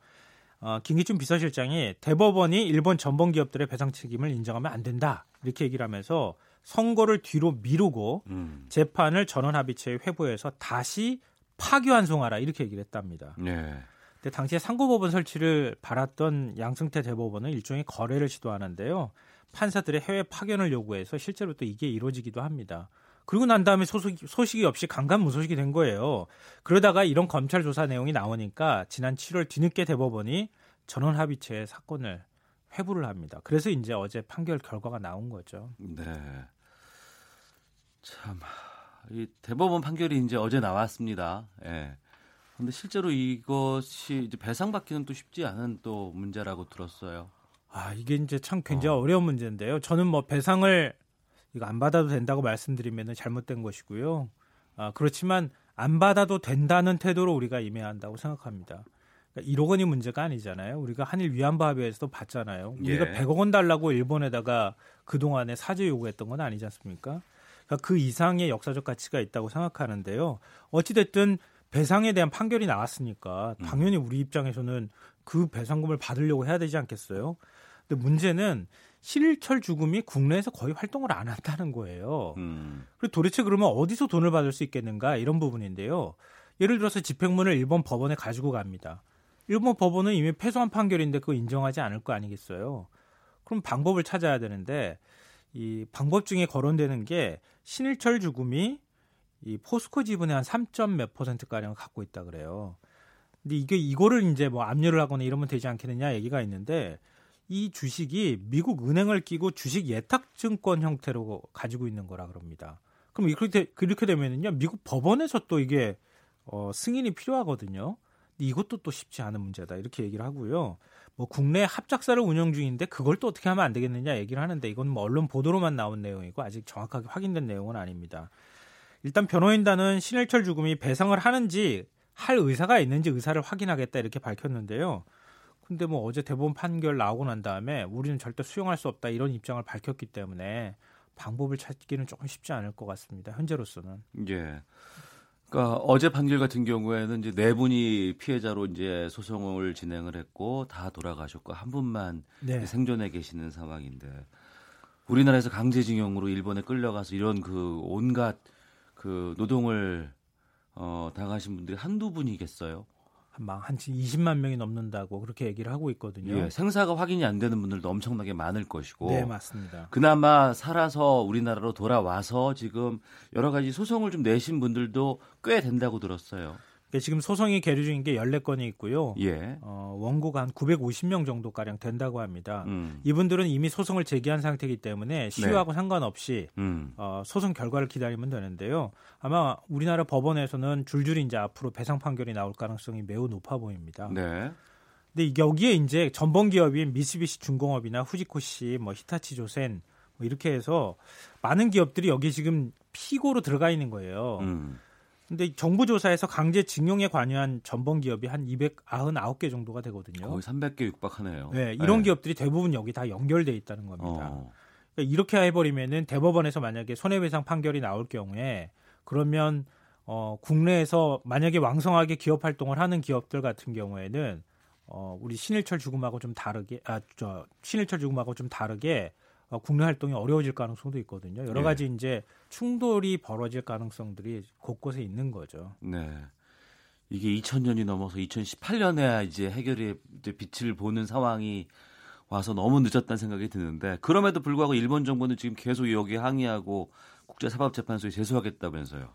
어, 김기춘 비서실장이 대법원이 일본 전범 기업들의 배상 책임을 인정하면 안 된다 이렇게 얘기를 하면서 선거를 뒤로 미루고 음. 재판을 전원 합의체에 회부해서 다시 파기환송하라 이렇게 얘기를 했답니다. 네. 근데 당시에 상고법원 설치를 바랐던 양승태 대법원은 일종의 거래를 시도하는데요. 판사들의 해외 파견을 요구해서 실제로 또 이게 이루어지기도 합니다. 그리고 난 다음에 소식이, 소식이 없이 강간 무소식이 된 거예요. 그러다가 이런 검찰 조사 내용이 나오니까 지난 7월 뒤늦게 대법원이 전원 합의체의 사건을 회부를 합니다. 그래서 이제 어제 판결 결과가 나온 거죠. 네. 참, 이 대법원 판결이 이제 어제 나왔습니다. 예. 근데 실제로 이것이 이제 배상받기는 또 쉽지 않은 또 문제라고 들었어요. 아, 이게 이제 참 굉장히 어. 려운 문제인데요. 저는 뭐 배상을 이거 안 받아도 된다고 말씀드리면 잘못된 것이고요. 아, 그렇지만 안 받아도 된다는 태도로 우리가 임해야 한다고 생각합니다. 그러니까 1억 원이 문제가 아니잖아요. 우리가 한일 위안부 합의에서도 봤잖아요. 우리가 예. 100억 원 달라고 일본에다가 그동안에 사죄 요구했던 건 아니지 않습니까? 그러니까 그 이상의 역사적 가치가 있다고 생각하는데요. 어찌됐든 배상에 대한 판결이 나왔으니까 음. 당연히 우리 입장에서는 그 배상금을 받으려고 해야 되지 않겠어요? 근데 문제는 신일철 죽음이 국내에서 거의 활동을 안 한다는 거예요. 음. 그리고 도대체 그러면 어디서 돈을 받을 수 있겠는가 이런 부분인데요. 예를 들어서 집행문을 일본 법원에 가지고 갑니다. 일본 법원은 이미 패소한 판결인데 그거 인정하지 않을 거 아니겠어요. 그럼 방법을 찾아야 되는데 이 방법 중에 거론되는 게 신일철 죽음이 이 포스코 지분의 한 3점 몇 퍼센트 가량을 갖고 있다 그래요. 근데 이게 이거를 이제 뭐 압류를 하거나 이러면 되지 않겠느냐 얘기가 있는데 이 주식이 미국 은행을 끼고 주식 예탁증권 형태로 가지고 있는 거라 그럽니다. 그럼 이렇게 그렇게 되면은요 미국 법원에서 또 이게 어, 승인이 필요하거든요. 이것도 또 쉽지 않은 문제다 이렇게 얘기를 하고요. 뭐 국내 합작사를 운영 중인데 그걸 또 어떻게 하면 안 되겠느냐 얘기를 하는데 이건 뭐 언론 보도로만 나온 내용이고 아직 정확하게 확인된 내용은 아닙니다. 일단 변호인단은 신일철 죽음이 배상을 하는지 할 의사가 있는지 의사를 확인하겠다 이렇게 밝혔는데요. 근데 뭐 어제 대법원 판결 나오고 난 다음에 우리는 절대 수용할 수 없다 이런 입장을 밝혔기 때문에 방법을 찾기는 조금 쉽지 않을 것 같습니다. 현재로서는. 예. 그러니까 어제 판결 같은 경우에는 이제 네 분이 피해자로 이제 소송을 진행을 했고 다 돌아가셨고 한 분만 네. 생존해 계시는 상황인데 우리나라에서 강제징용으로 일본에 끌려가서 이런 그 온갖 그 노동을 어, 당하신 분들이 한두 분이겠어요. 한, 한 20만 명이 넘는다고 그렇게 얘기를 하고 있거든요. 예, 생사가 확인이 안 되는 분들도 엄청나게 많을 것이고. 네, 맞습니다. 그나마 살아서 우리나라로 돌아와서 지금 여러 가지 소송을 좀 내신 분들도 꽤 된다고 들었어요. 지금 소송이 계류 중인 게 14건이 있고요. 예. 어, 원고가 한 950명 정도 가량 된다고 합니다. 음. 이분들은 이미 소송을 제기한 상태이기 때문에 시효하고 네. 상관없이 음. 어, 소송 결과를 기다리면 되는데요. 아마 우리나라 법원에서는 줄줄이 이제 앞으로 배상 판결이 나올 가능성이 매우 높아 보입니다. 네. 근데 여기에 이제 전범 기업인 미쓰비시 중공업이나 후지코시, 뭐 히타치 조센 뭐 이렇게 해서 많은 기업들이 여기 지금 피고로 들어가 있는 거예요. 음. 근데 정부 조사에서 강제 징용에 관여한 전범 기업이 한 299개 정도가 되거든요. 거의 300개 육박하네요. 네, 이런 네. 기업들이 대부분 여기 다 연결돼 있다는 겁니다. 어. 그러니까 이렇게 해버리면은 대법원에서 만약에 손해배상 판결이 나올 경우에 그러면 어, 국내에서 만약에 왕성하게 기업 활동을 하는 기업들 같은 경우에는 어, 우리 신일철 죽음하고 좀 다르게 아 저 신일철 죽음하고 좀 다르게 어, 국내 활동이 어려워질 가능성도 있거든요. 여러 네. 가지 이제 충돌이 벌어질 가능성들이 곳곳에 있는 거죠. 네. 이게 2000년이 넘어서 2018년에 이제 해결이 이제 빛을 보는 상황이 와서 너무 늦었다는 생각이 드는데 그럼에도 불구하고 일본 정부는 지금 계속 여기 항의하고 국제사법재판소에 제소하겠다면서요.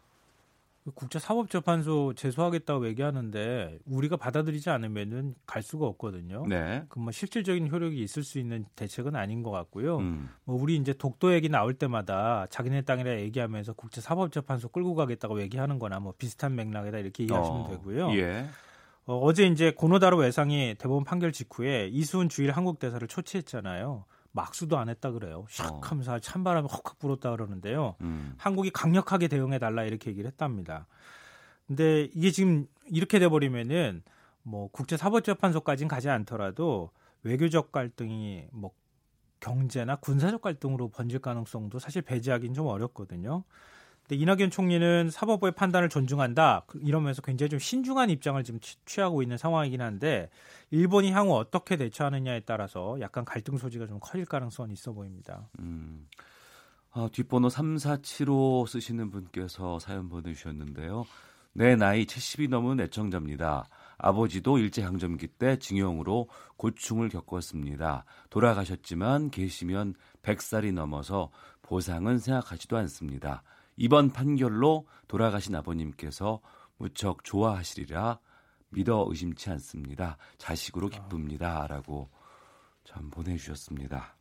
국제사법재판소 제소하겠다고 얘기하는데 우리가 받아들이지 않으면은 갈 수가 없거든요. 네. 그뭐 실질적인 효력이 있을 수 있는 대책은 아닌 것 같고요. 음. 뭐 우리 이제 독도 얘기 나올 때마다 자기네 땅이라 얘기하면서 국제사법재판소 끌고 가겠다고 얘기하는 거나 뭐 비슷한 맥락이다 이렇게 이해하시면 어, 되고요. 예. 어, 어제 이제 고노다로 외상이 대법원 판결 직후에 이수훈 주일 한국 대사를 초치했잖아요. 막수도 안 했다 그래요. 샥 하면서 찬바람이 헉헉 불었다 그러는데요. 어. 음. 한국이 강력하게 대응해 달라 이렇게 얘기를 했답니다. 근데 이게 지금 이렇게 돼 버리면은 뭐 국제 사법 재판소까지는 가지 않더라도 외교적 갈등이 뭐 경제나 군사적 갈등으로 번질 가능성도 사실 배제하기는 좀 어렵거든요. 근데 이낙연 총리는 사법부의 판단을 존중한다 이러면서 굉장히 좀 신중한 입장을 지금 취하고 있는 상황이긴 한데 일본이 향후 어떻게 대처하느냐에 따라서 약간 갈등 소지가 좀 커질 가능성이 있어 보입니다. 음. 아, 뒷번호 3475 쓰시는 분께서 사연 보내주셨는데요. 내 나이 70이 넘은 애청자입니다. 아버지도 일제강점기 때 징용으로 고충을 겪었습니다. 돌아가셨지만 계시면 100살이 넘어서 보상은 생각하지도 않습니다. 이번 판결로 돌아가신 아버님께서 무척 좋아하시리라 믿어 의심치 않습니다. 자식으로 기쁩니다. 라고 참 보내주셨습니다.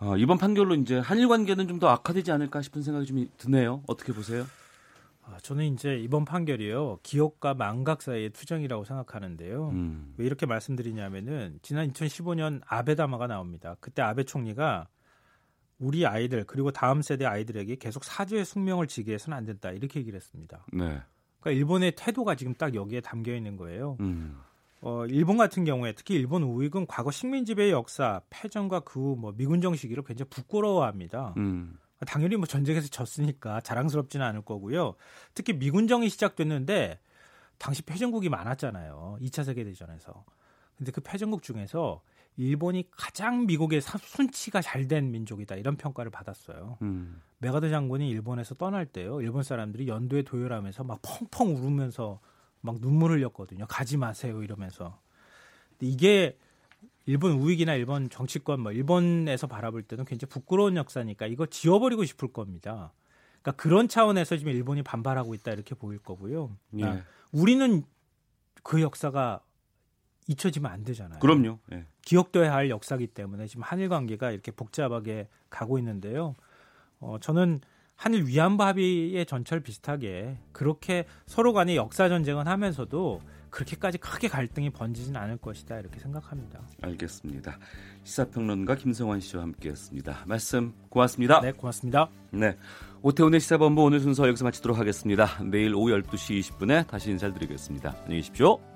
어, 이번 판결로 이제 한일 관계는 좀 더 악화되지 않을까 싶은 생각이 좀 드네요. 어떻게 보세요? 아, 저는 이제 이번 판결이요 기업과 망각 사이의 투정이라고 생각하는데요. 음. 왜 이렇게 말씀드리냐면은 지난 2015년 아베다마가 나옵니다. 그때 아베 총리가 우리 아이들 그리고 다음 세대 아이들에게 계속 사죄의 숙명을 지게 해서는 안 된다 이렇게 얘기를 했습니다. 네. 그러니까 일본의 태도가 지금 딱 여기에 담겨 있는 거예요. 음. 어, 일본 같은 경우에 특히 일본 우익은 과거 식민 지배의 역사, 패전과 그 뭐 미군정 시기를 굉장히 부끄러워합니다. 음. 당연히 뭐 전쟁에서 졌으니까 자랑스럽지는 않을 거고요. 특히 미군정이 시작됐는데 당시 패전국이 많았잖아요. 2차 세계 대전에서. 근데 그 패전국 중에서 일본이 가장 미국의 순치가 잘 된 민족이다 이런 평가를 받았어요. 음. 맥아더 장군이 일본에서 떠날 때요. 일본 사람들이 연도에 도열하면서 막 펑펑 울으면서 막 눈물 흘렸거든요. 가지 마세요 이러면서. 이게 일본 우익이나 일본 정치권 뭐 일본에서 바라볼 때는 굉장히 부끄러운 역사니까 이거 지워버리고 싶을 겁니다. 그러니까 그런 차원에서 지금 일본이 반발하고 있다 이렇게 보일 거고요. 그러니까 예. 우리는 그 역사가 잊혀지면 안 되잖아요. 그럼요. 예. 기억돼야 할 역사기 때문에 지금 한일 관계가 이렇게 복잡하게 가고 있는데요. 어, 저는 한일 위안부 합의의 전철 비슷하게 그렇게 서로 간에 역사 전쟁은 하면서도 그렇게까지 크게 갈등이 번지진 않을 것이다 이렇게 생각합니다. 알겠습니다. 시사평론가 김성환 씨와 함께했습니다. 말씀 고맙습니다. 네, 고맙습니다. 네, 오태훈의 시사본부 오늘 순서 여기서 마치도록 하겠습니다. 내일 오후 12시 20분에 다시 인사드리겠습니다. 안녕히 계십시오.